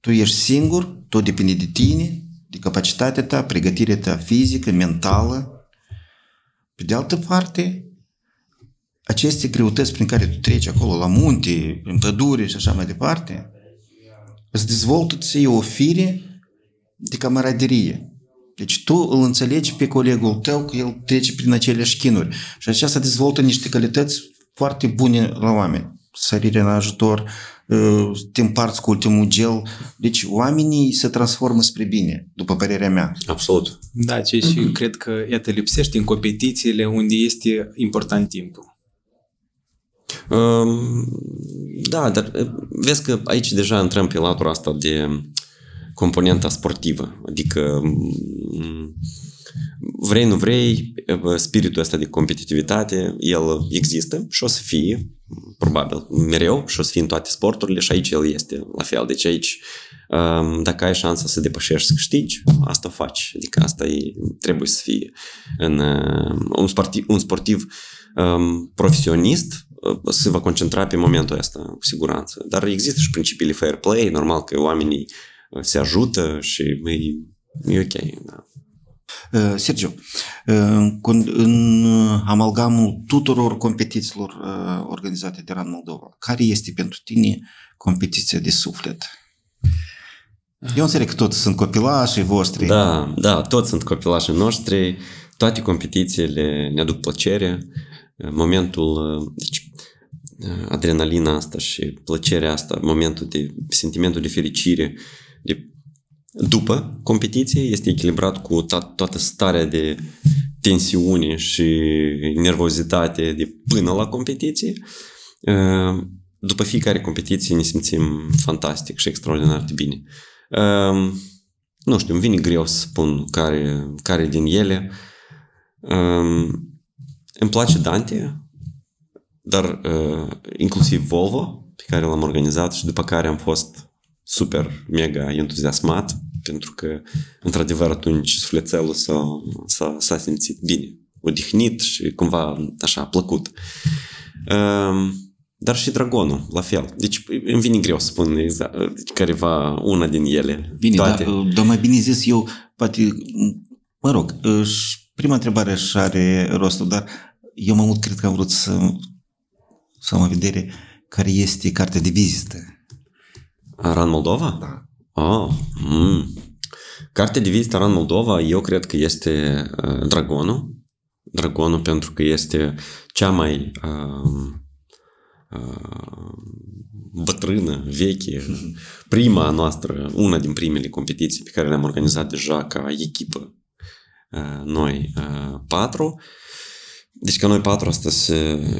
Tu ești singur, tot depinde de tine, de capacitatea ta, pregătirea ta fizică, mentală. Pe de altă parte, aceste greutăți prin care tu treci acolo la munte, în pădure și așa mai departe, îți dezvoltă ție o fire de camaraderie. Deci tu îl înțelegi pe colegul tău că el trece prin aceleași chinuri. Și aceasta dezvoltă niște calități foarte bune la oameni. Sărire în ajutor, te împarți cu ultimul gel. Deci oamenii se transformă spre bine, după părerea mea. Absolut. Da, ce și cred că, iată, lipsește în competițiile unde este important timpul. Da, dar vezi că aici deja intrăm pe latura asta de componenta sportivă. Adică vrei, nu vrei, spiritul ăsta de competitivitate, el există și o să fie, probabil, mereu și o să fie în toate sporturile și aici el este la fel. Deci aici, dacă ai șansa să depășești, să câștigi, asta faci. Adică asta e, trebuie să fie în, un sportiv, un sportiv profesionist se va concentra pe momentul ăsta, cu siguranță. Dar există și principiile fair play, normal că oamenii se ajută și e, e ok. Da. Sergiu, în amalgamul tuturor competițiilor organizate de RAN Moldova, care este pentru tine competiția de suflet? Eu înțeleg că toți sunt copilașii voștri. Da, da, toți sunt copilașii noștri, toate competițiile ne aduc plăcere. Momentul, deci, adrenalina asta și plăcerea asta, momentul de, sentimentul de fericire de, după competiție este echilibrat cu to- toată starea de tensiune și nervozitate de până la competiție. După fiecare competiție ne simțim fantastic și extraordinar de bine. Um, nu știu, îmi vine greu să spun care, care din ele. Um, îmi place Dante, dar uh, inclusiv Volvo, pe care l-am organizat și după care am fost super, mega entuziasmat, pentru că, într-adevăr, atunci sufletelul s-a, s-a, s-a simțit bine, odihnit și cumva așa plăcut. Um, dar și Dragonul, la fel. Deci îmi vine greu să spun exact, careva una din ele. Bine, toate. dar, dar mai bine zis, eu poate, mă rog, prima întrebare și are rostul, dar eu mai mult cred că am vrut să, să am în vedere care este cartea de vizită. Aran Moldova? Da. Oh, mm. Cartea de vizită Aran Moldova, eu cred că este uh, Dragonul. Dragonul pentru că este cea mai uh, bătrână, veche, <laughs> prima noastră, una din primele competiții pe care le-am organizat deja ca echipă, noi patru. Deci ca noi patru astăzi,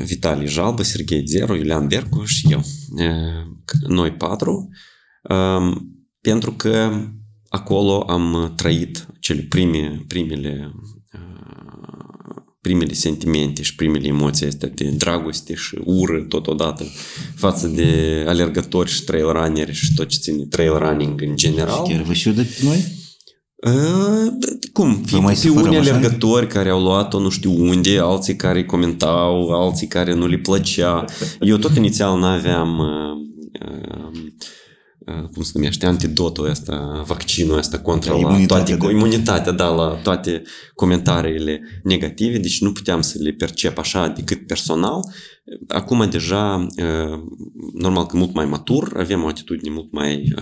Vitali Jalbă, Sergei Zero, Iulian Bercu și eu. Noi patru, pentru că acolo am trăit cele prime, primele primele sentimente și primele emoții astea de dragoste și ură totodată față de alergători și trail runneri și tot ce ține trail running în general. Și chiar vă și de noi? Uh, cum? Fie mai pe unii alergători care au luat-o nu știu unde, alții care comentau, alții care nu le plăcea. Eu tot inițial n-aveam uh, uh, cum se numește, antidotul ăsta, vaccinul ăsta contra la toate, da. imunitatea, da, la toate comentariile negative, deci nu puteam să le percep așa decât personal. Acum deja, normal că mult mai matur, avem o atitudine mult mai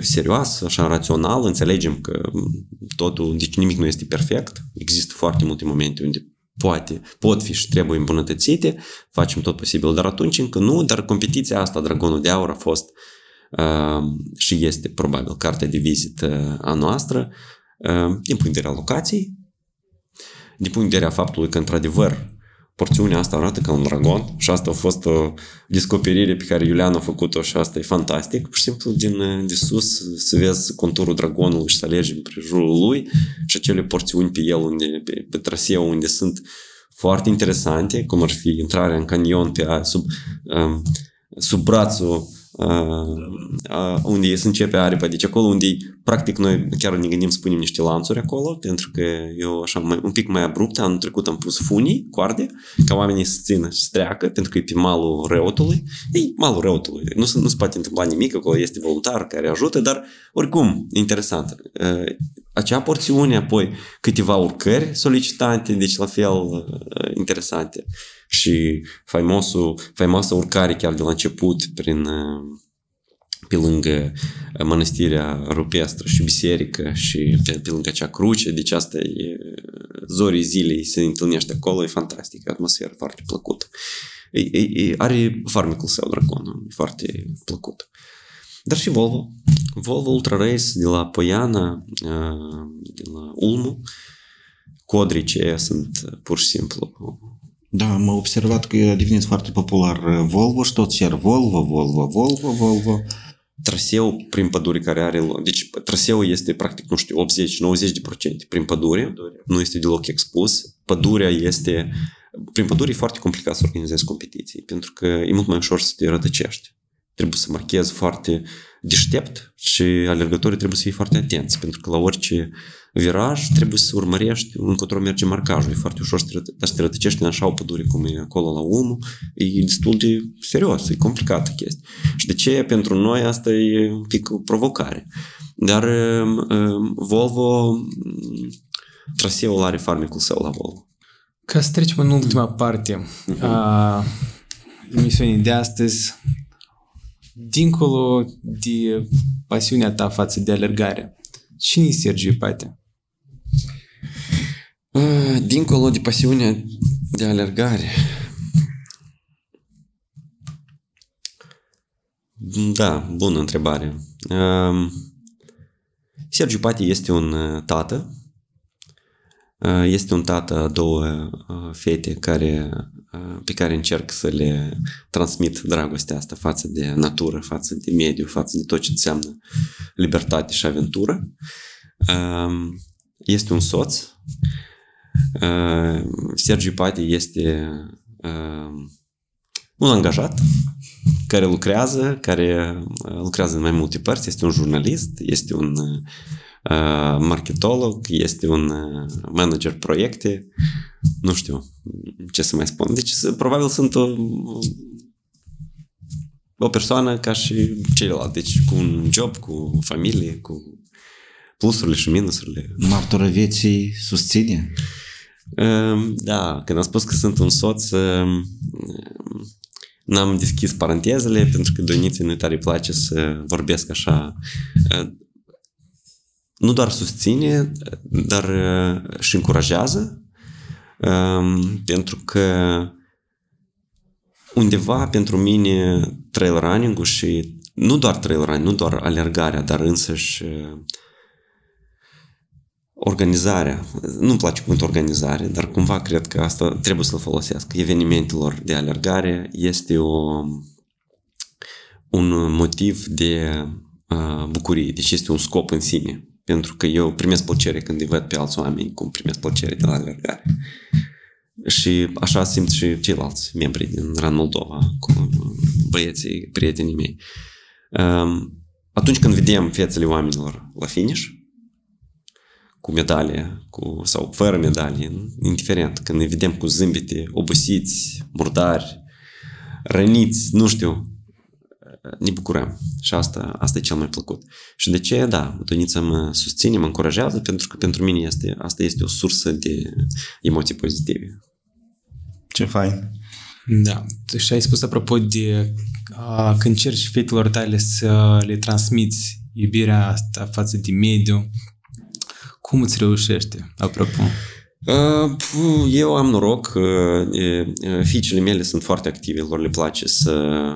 serioasă, așa rațional, înțelegem că totul, deci nimic nu este perfect, există foarte multe momente unde poate, pot fi și trebuie îmbunătățite, facem tot posibil, dar atunci încă nu, dar competiția asta, Dragonul de Aur, a fost și este probabil cartea de vizită a noastră din punct de vedere al locației, din punct de vedere a faptului că, într-adevăr, porțiunea asta arată ca un dragon și asta a fost o descoperire pe care Iulian a făcut-o și asta e fantastic. Pur și simplu din de sus să vezi conturul dragonului și să alergi în prejurul lui și acele porțiuni pe el, unde, pe, pe traseu unde sunt foarte interesante, cum ar fi intrarea în canion pe sub, sub brațul unde se începe aripa, deci acolo unde practic noi chiar ne gândim să punem niște lanțuri acolo, pentru că eu așa mai, un pic mai abrupt, anul trecut am pus funii, coarde, ca oamenii să țină și să treacă, pentru că e pe malul răutului. E malul răutului, nu, nu se poate întâmpla nimic, acolo este voluntar care ajută, dar oricum, interesant. Acea porțiune, apoi câteva urcări solicitante, deci la fel interesante și faimosul, faimoasa urcare chiar de la început prin pe lângă mănăstirea rupestră și biserică și pe, pe lângă acea cruce, deci asta e zorii zilei se întâlnește acolo, e fantastic, atmosferă foarte plăcută. E, e, e, are farmecul său, draconul, e foarte plăcut. Dar și Volvo. Volvo Ultra Race de la Poiana, de la Ulmu, codricii sunt pur și simplu da, am observat că a devenit foarte popular Volvo și tot cer Volvo, Volvo, Volvo, Volvo. Traseu prin pădure care are... Deci traseul este practic, nu știu, 80-90% prin pădure. Nu este deloc expus. Pădurea este... Prin pădure e foarte complicat să organizezi competiții, pentru că e mult mai ușor să te rătăcești. Trebuie să marchezi foarte deștept și alergătorii trebuie să fie foarte atenți, pentru că la orice viraj trebuie să urmărești încotro merge marcajul. E foarte ușor să te, să te rătăcești în așa o pădure cum e acolo la Umu. E destul de serios, e complicată chestie. Și de ce pentru noi asta e un pic o provocare. Dar um, Volvo, traseul are farmecul său la Volvo. Ca să trecem în ultima parte a emisiunii de astăzi, dincolo de pasiunea ta față de alergare, cine e Sergiu Ipate? Uh, Dincolo de pasiunea de alergare. Da, bună întrebare. Um, Sergiu Pati este un uh, tată. Uh, Este un tată a două uh, fete care, uh, pe care încerc să le transmit dragostea asta față de natură, față de mediu, față de tot ce înseamnă libertate și aventură. Um, Este un soț. Uh, Sergiu Pati este uh, un angajat care lucrează, care uh, lucrează în mai multe părți, este un jurnalist, este un uh, marketolog, este un uh, manager proiecte, nu știu ce să mai spun. Deci s- probabil sunt o, o persoană ca și ceilalți, deci cu un job, cu familie, cu plusurile și minusurile. Martoră vieții susține? Um, Da, când am spus că sunt un soț, um, n-am deschis parantezele pentru că Doniței nu tare îi place să vorbesc așa. Uh, Nu doar susține, dar uh, și încurajează um, pentru că undeva pentru mine trail running-ul și nu doar trail running, nu doar alergarea, dar însăși uh, organizarea, nu-mi place cuvântul organizare, dar cumva cred că asta trebuie să-l folosesc. Evenimentelor de alergare este o, un motiv de uh, bucurie, deci este un scop în sine. Pentru că eu primesc plăcere când îi văd pe alți oameni cum primesc plăcere de la alergare. Și așa simt și ceilalți membri din Run Moldova, cu băieții, prietenii mei. Um, atunci când vedem fețele oamenilor la finish, cu medalie cu, sau fără medalie, indiferent, când ne vedem cu zâmbete, obosiți, murdari, răniți, nu știu, ne bucurăm. Și asta, asta e cel mai plăcut. Și de ce? Da, Donița mă susține, mă încurajează, pentru că pentru mine este, asta este o sursă de emoții pozitive. Ce fain! Da. Și ai spus apropo de a, când cerci fetelor tale să le transmiți iubirea asta față de mediu, cum îți reușește, apropo? Uh, puh, Eu am noroc, uh, e, e, fiicele mele sunt foarte active, lor le place să,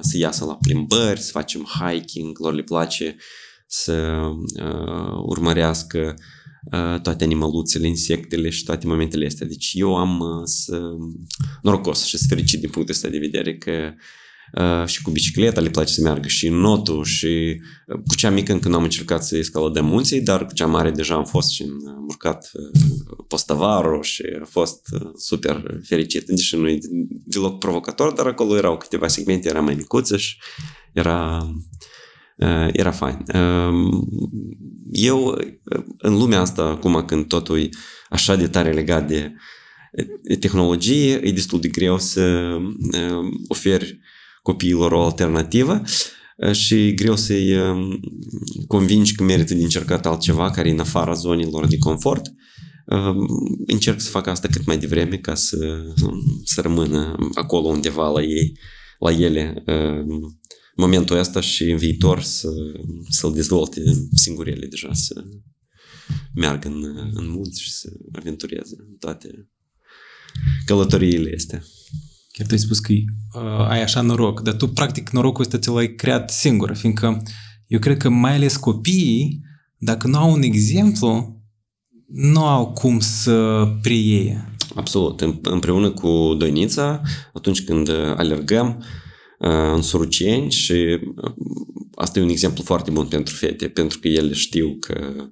să iasă la plimbări, să facem hiking, lor le place să uh, urmărească uh, toate animăluțele, insectele și toate momentele astea. Deci eu am uh, să, norocos și sunt fericit din punctul ăsta de vedere că Uh, și cu bicicleta le place să meargă și în notul și uh, cu cea mică încă nu am încercat să escaladăm munții, dar cu cea mare deja am fost și am urcat uh, Postavaru și a fost uh, super fericit, deși nu e deloc provocator, dar acolo erau câteva segmente, era mai micuță și era, uh, era fain. Uh, eu, uh, în lumea asta, acum când totul e așa de tare legat de tehnologie, e destul de greu să uh, oferi copiilor o alternativă și e greu să-i convingi că merită de încercat altceva care e în afara zonelor de confort. Încerc să fac asta cât mai devreme ca să, să rămână acolo undeva la ei, la ele momentul ăsta și în viitor să, să-l dezvolte singurele deja, să meargă în, în munți și să aventureze toate călătoriile astea. Chiar tu ai spus că uh, ai așa noroc, dar tu practic norocul ăsta ți l-ai creat singur, fiindcă eu cred că mai ales copiii, dacă nu au un exemplu, nu au cum să preie. Absolut. Împreună cu Doinița, atunci când alergăm uh, în Suruceni și uh, asta e un exemplu foarte bun pentru fete, pentru că ele știu că uh,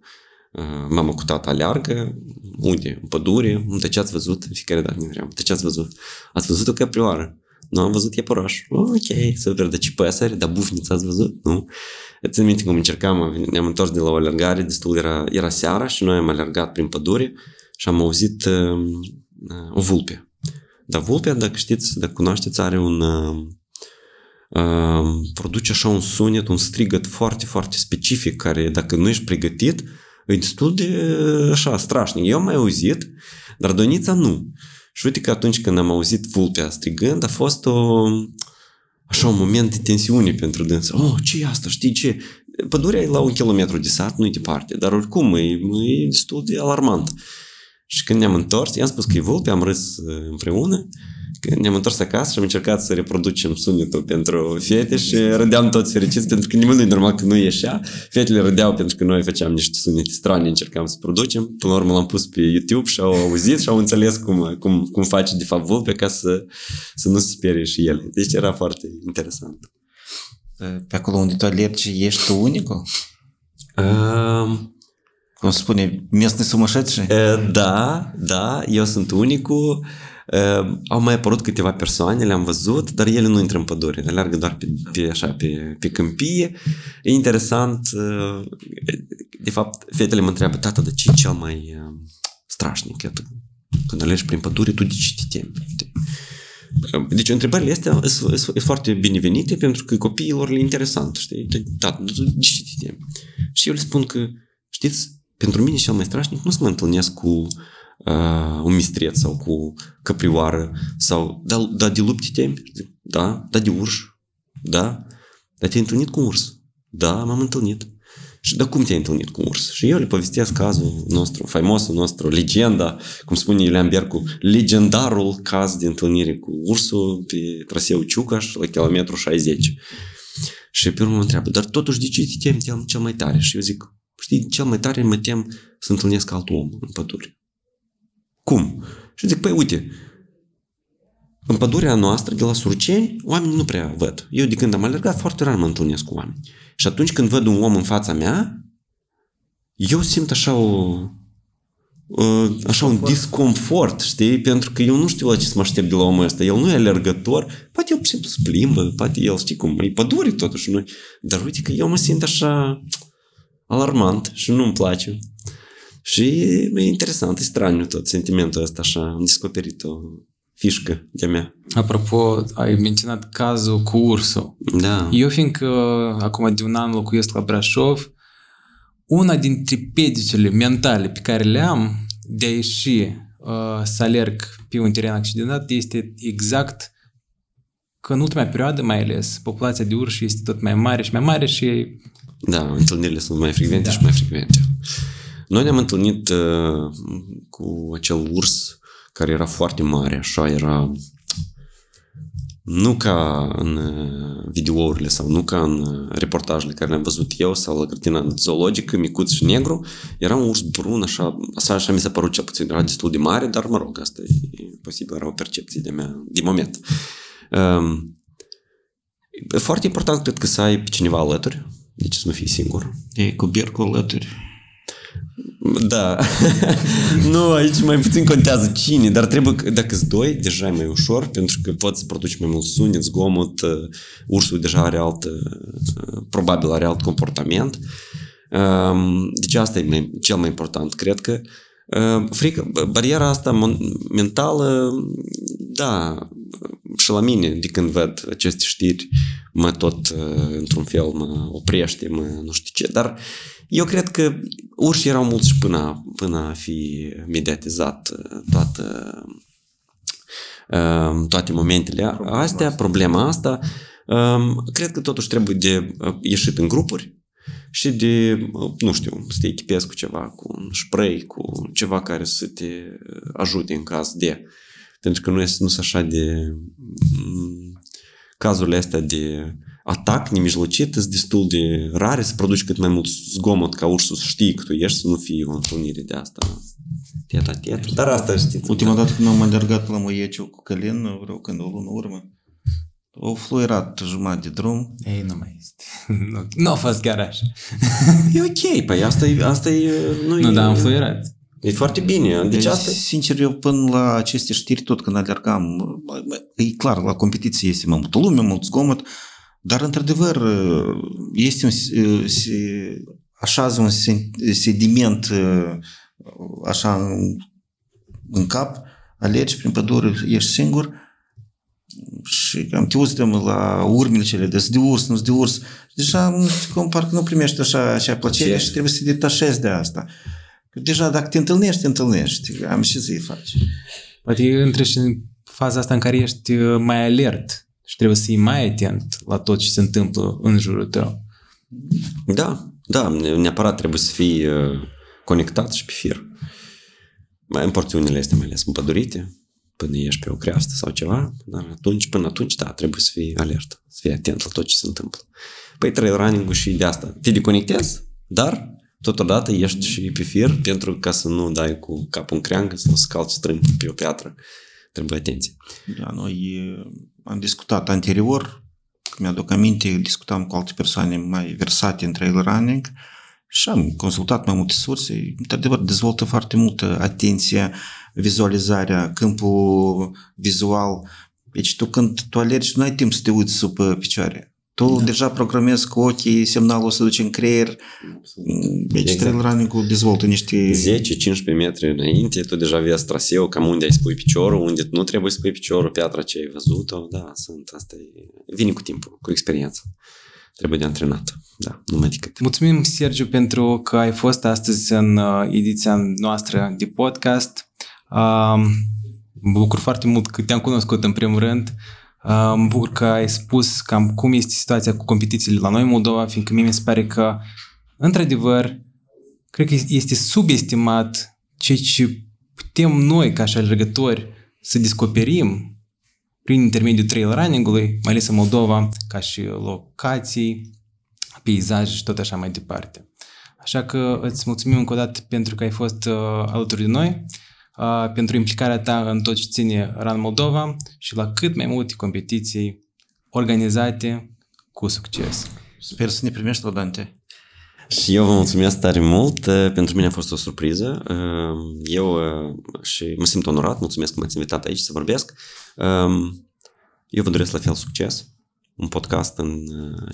mama cu tata aleargă, unde? În pădure, unde ce ați văzut? În fiecare dată ne vreau. De ce ați văzut? Ați văzut o căprioară? Nu, am văzut iepuraș. Ok, super, dar ce păsări? Dar bufniță ați văzut? Nu? Țin minte cum încercam, ne-am întors de la o alergare, destul era, era seara și noi am alergat prin pădure și am auzit uh, o vulpe. Dar vulpea, dacă știți, dacă cunoașteți, are un... Uh, uh, produce așa un sunet, un strigăt foarte, foarte specific, care dacă nu ești pregătit, e destul de așa strașnic. Eu am mai auzit, dar Donița nu. Și uite că atunci când am auzit vulpea strigând, a fost o, așa un moment de tensiune pentru dâns. Oh, ce e asta? Știi ce? Pădurea e la un kilometru de sat, nu-i departe, dar oricum e, e destul de alarmant. Și când ne-am întors, i-am spus că e vulpe, am râs uh, împreună Când ne-am întors acasă și am încercat să reproducem sunetul pentru fete și râdeam toți fericiți pentru că nimeni nu e normal că nu ieșea. Fetele râdeau pentru că noi făceam niște sunete strane, încercam să producem. Până la urmă l-am pus pe YouTube și au auzit și au înțeles cum, cum, cum face de fapt vulpe ca să, să nu se sperie și ele. Deci era foarte interesant. Pe acolo unde tu alergi, ești tu unicul? Um, Cum se spune, местный sumășăți? Da, da, eu sunt unicul. Au mai apărut câteva persoane, le-am văzut, dar ele nu intră în pădure, le alergă doar pe, pe, așa, pe, pe câmpie. E interesant, de fapt, fetele mă întreabă, tata, de ce e cel mai strașnic? Iată, când alergi prin pădure, tu de ce te temi? Deci întrebările astea sunt foarte binevenite pentru că copiilor le interesant, știi? Tata, de ce te temi? Și eu le spun că, știți, pentru mine cel mai strașnic nu să mă întâlnesc cu uh, un mistreț sau cu căprioară sau, da, da de lupi te temi? Da, da de urș? Da. Dar te-ai întâlnit cu un urs? Da, m-am întâlnit. Și da cum te-ai întâlnit cu un urs? Și eu le povestesc cazul nostru, faimosul nostru, legenda, cum spune Iulian Bercu, legendarul caz de întâlnire cu ursul pe traseu Ciucaș la kilometru 60. Și pe urmă mă întreabă, dar totuși de ce te temi cel mai tare? Și eu zic, știi, cel mai tare mă tem să întâlnesc alt om în pădure. Cum? Și zic, păi uite, în pădurea noastră, de la Surceni, oamenii nu prea văd. Eu de când am alergat, foarte rar mă întâlnesc cu oameni. Și atunci când văd un om în fața mea, eu simt așa o, așa un disconfort, știi? Pentru că eu nu știu la ce să mă aștept de la omul ăsta. El nu e alergător, poate el simplu se plimbă, poate el, știi cum, e pădure totuși. Nu? Dar uite că eu mă simt așa alarmant și nu-mi place. Și e interesant, e straniu tot sentimentul ăsta așa, am descoperit o fișcă de-a mea. Apropo, ai menționat cazul cu ursul. Da. Eu fiindcă acum de un an locuiesc la Brașov, una dintre pedicele mentale pe care le am de a ieși uh, să alerg pe un teren accidentat este exact că în ultima perioadă mai ales populația de urși este tot mai mare și mai mare și Da, întâlnirile sunt mai frecvente Da. și mai frecvente. Noi ne-am întâlnit uh, cu acel urs care era foarte mare, așa era nu ca în uh, videourile sau nu ca în uh, reportajele care le-am văzut eu sau la grădina zoologică, micuț și negru, era un urs brun, așa, așa, așa mi s-a părut cel puțin, era destul de mare, dar mă rog, asta e posibil, era o percepție de mea, de moment. Um, e foarte important, cred că să ai pe cineva alături, deci să nu fii singur. E cu Bercu alături. Da. <laughs> nu, aici mai puțin contează cine, dar trebuie, că- dacă sunt doi, deja e mai ușor, pentru că poți să produci mai mult sunet, zgomot, uh, ursul deja are alt, uh, probabil are alt comportament. Um, Deci asta e mai, cel mai important, cred că. Uh, Frică, bariera asta mon- mentală, da, și la mine, de când văd aceste știri, mă tot, uh, într-un fel, mă oprește, mă nu știu ce, dar eu cred că urși erau mulți și până, până a fi mediatizat uh, toată, uh, toate momentele astea, problema asta. Um, Cred că totuși trebuie de uh, ieșit în grupuri și de, uh, nu știu, să te echipezi cu ceva, cu un spray, cu ceva care să te ajute în caz de. Pentru că nu, este, nu sunt așa de... mm, Cazurile astea de atac nemijlocit sunt destul de rare să produci cât mai mult zgomot ca ursul să știi că tu ești, să nu fie o întâlnire de asta teta tet. Dar asta știți. Ultima dată când am alergat la Moieciu cu Călin, vreo când o lună urmă, au fluierat jumătate de drum. ei, nu mai este. <laughs> nu, nu a fost chiar așa. E ok, păi asta e, asta e, nu, Nu, e, dar am fluierat. e foarte bine. Deci Deci, asta e sincer, eu până la aceste știri, tot când alergam, mă, mă, e clar, la competiție este mai multă lume, mult zgomot, dar, într-adevăr, este un, se așează un sen- sediment așa în, în cap, alergi prin pădure, ești singur și cam te uzi la urmele cele de de urs, nu de urs. Deja, nu știu cum, parcă nu primești așa, așa plăcere Ce? și trebuie să te detașezi de asta. Că Deja, dacă te întâlnești, te întâlnești. Am și să-i faci. Poate intri și în faza asta în care ești uh, mai alert și trebuie să fii mai atent la tot ce se întâmplă în jurul tău. Da, da, neapărat trebuie să fii uh, conectat și pe fir. Mai în porțiunile este mai ales împădurite, până ești pe o creastă sau ceva, dar atunci, până atunci, da, trebuie să fii alert, să fii atent la tot ce se întâmplă. Păi trail running și de asta. Te deconectezi, dar totodată ești și pe fir pentru ca să nu dai cu capul în creangă sau să calci strâng pe o piatră. Trebuie atenție. Da, noi am discutat anterior, mi-aduc aminte, discutam cu alte persoane mai versate în trail running și am consultat mai multe surse. Într-adevăr, dezvoltă foarte multă atenție, vizualizarea, câmpul vizual. Deci tu când tu alergi, nu ai timp să te uiți sub picioare. Tu da. deja programezi cu ochii, semnalul să duce în creier. Deci exact. trail running-ul dezvoltă niște... 10-15 metri înainte, tu deja vezi traseu, cam unde ai spui piciorul, unde nu trebuie să spui piciorul, piatra ce ai văzut-o. Da, sunt, asta e... Vine cu timpul, cu experiența. Trebuie de antrenat. Da, numai decât. Mulțumim, Sergiu, pentru că ai fost astăzi în uh, ediția noastră de podcast. Uh, mă bucur foarte mult că te-am cunoscut în primul rând. Mă bucur că ai spus cam cum este situația cu competițiile la noi în Moldova, fiindcă mie mi se pare că, într-adevăr, cred că este subestimat ceea ce putem noi, ca și alergători, să descoperim prin intermediul trail running-ului, mai ales în Moldova, ca și locații, peisaje și tot așa mai departe. Așa că îți mulțumim încă o dată pentru că ai fost uh, alături de noi pentru implicarea ta în tot ce ține RAN Moldova și la cât mai multe competiții organizate cu succes. Sper să ne primești la Dante. Și eu vă mulțumesc tare mult. Pentru mine a fost o surpriză. Eu și mă simt onorat. Mulțumesc că m-ați invitat aici să vorbesc. Eu vă doresc la fel succes. Un podcast în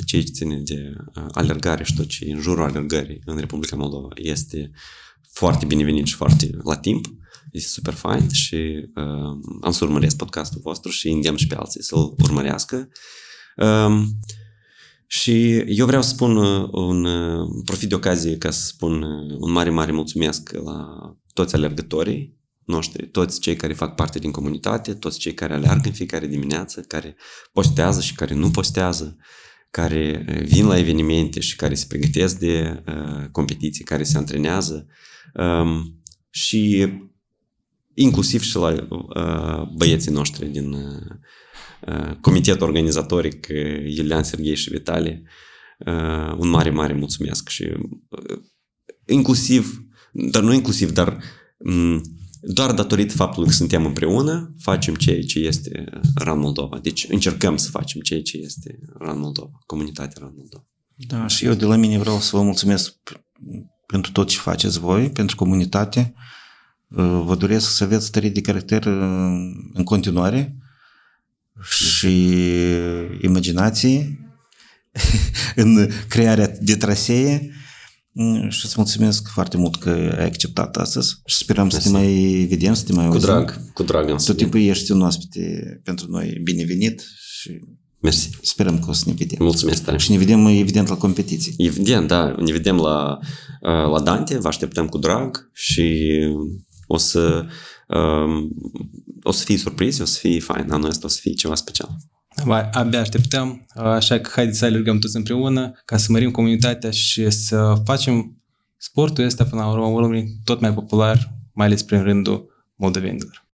ceea ce ține de alergare și tot ce în jurul alergării în Republica Moldova este foarte binevenit și foarte la timp este super fain și uh, am să urmăresc podcastul vostru și îndemn și pe alții să-l urmărească. Um, și eu vreau să spun uh, un uh, profit de ocazie ca să spun uh, un mare, mare mulțumesc la toți alergătorii noștri, toți cei care fac parte din comunitate, toți cei care alergă în fiecare dimineață, care postează și care nu postează, care vin la evenimente și care se pregătesc de uh, competiții, care se antrenează. Um, și inclusiv și la uh, băieții noștri din uh, comitetul organizatoric Iulian, Serghei și Vitali. Uh, un mare, mare mulțumesc și uh, inclusiv, dar nu inclusiv, dar um, doar datorită faptului că suntem împreună, facem ceea ce este RAN Moldova. Deci încercăm să facem ceea ce este RAN Moldova, comunitatea RAN Moldova. Da, și eu de la mine vreau să vă mulțumesc pentru tot ce faceți voi, pentru comunitate, Vă doresc să aveți stări de caracter în continuare și imaginație <laughs> în crearea de trasee și îți mulțumesc foarte mult că ai acceptat astăzi și sperăm Mersi. să te mai vedem, să te mai Cu drag, cu drag am Tot timpul ești un oaspete pentru noi binevenit și Mersi. Sperăm că o să ne vedem. Mulțumesc tare. Și ne vedem, evident, la competiții. Evident, da. Ne vedem la, la Dante, vă așteptăm cu drag și o să, um, o să fii surprins, o să fii fain, anul ăsta o să fie ceva special. Abia așteptăm, așa că haideți să alergăm toți împreună ca să mărim comunitatea și să facem sportul ăsta până la urmă tot mai popular, mai ales prin rândul moldovenilor.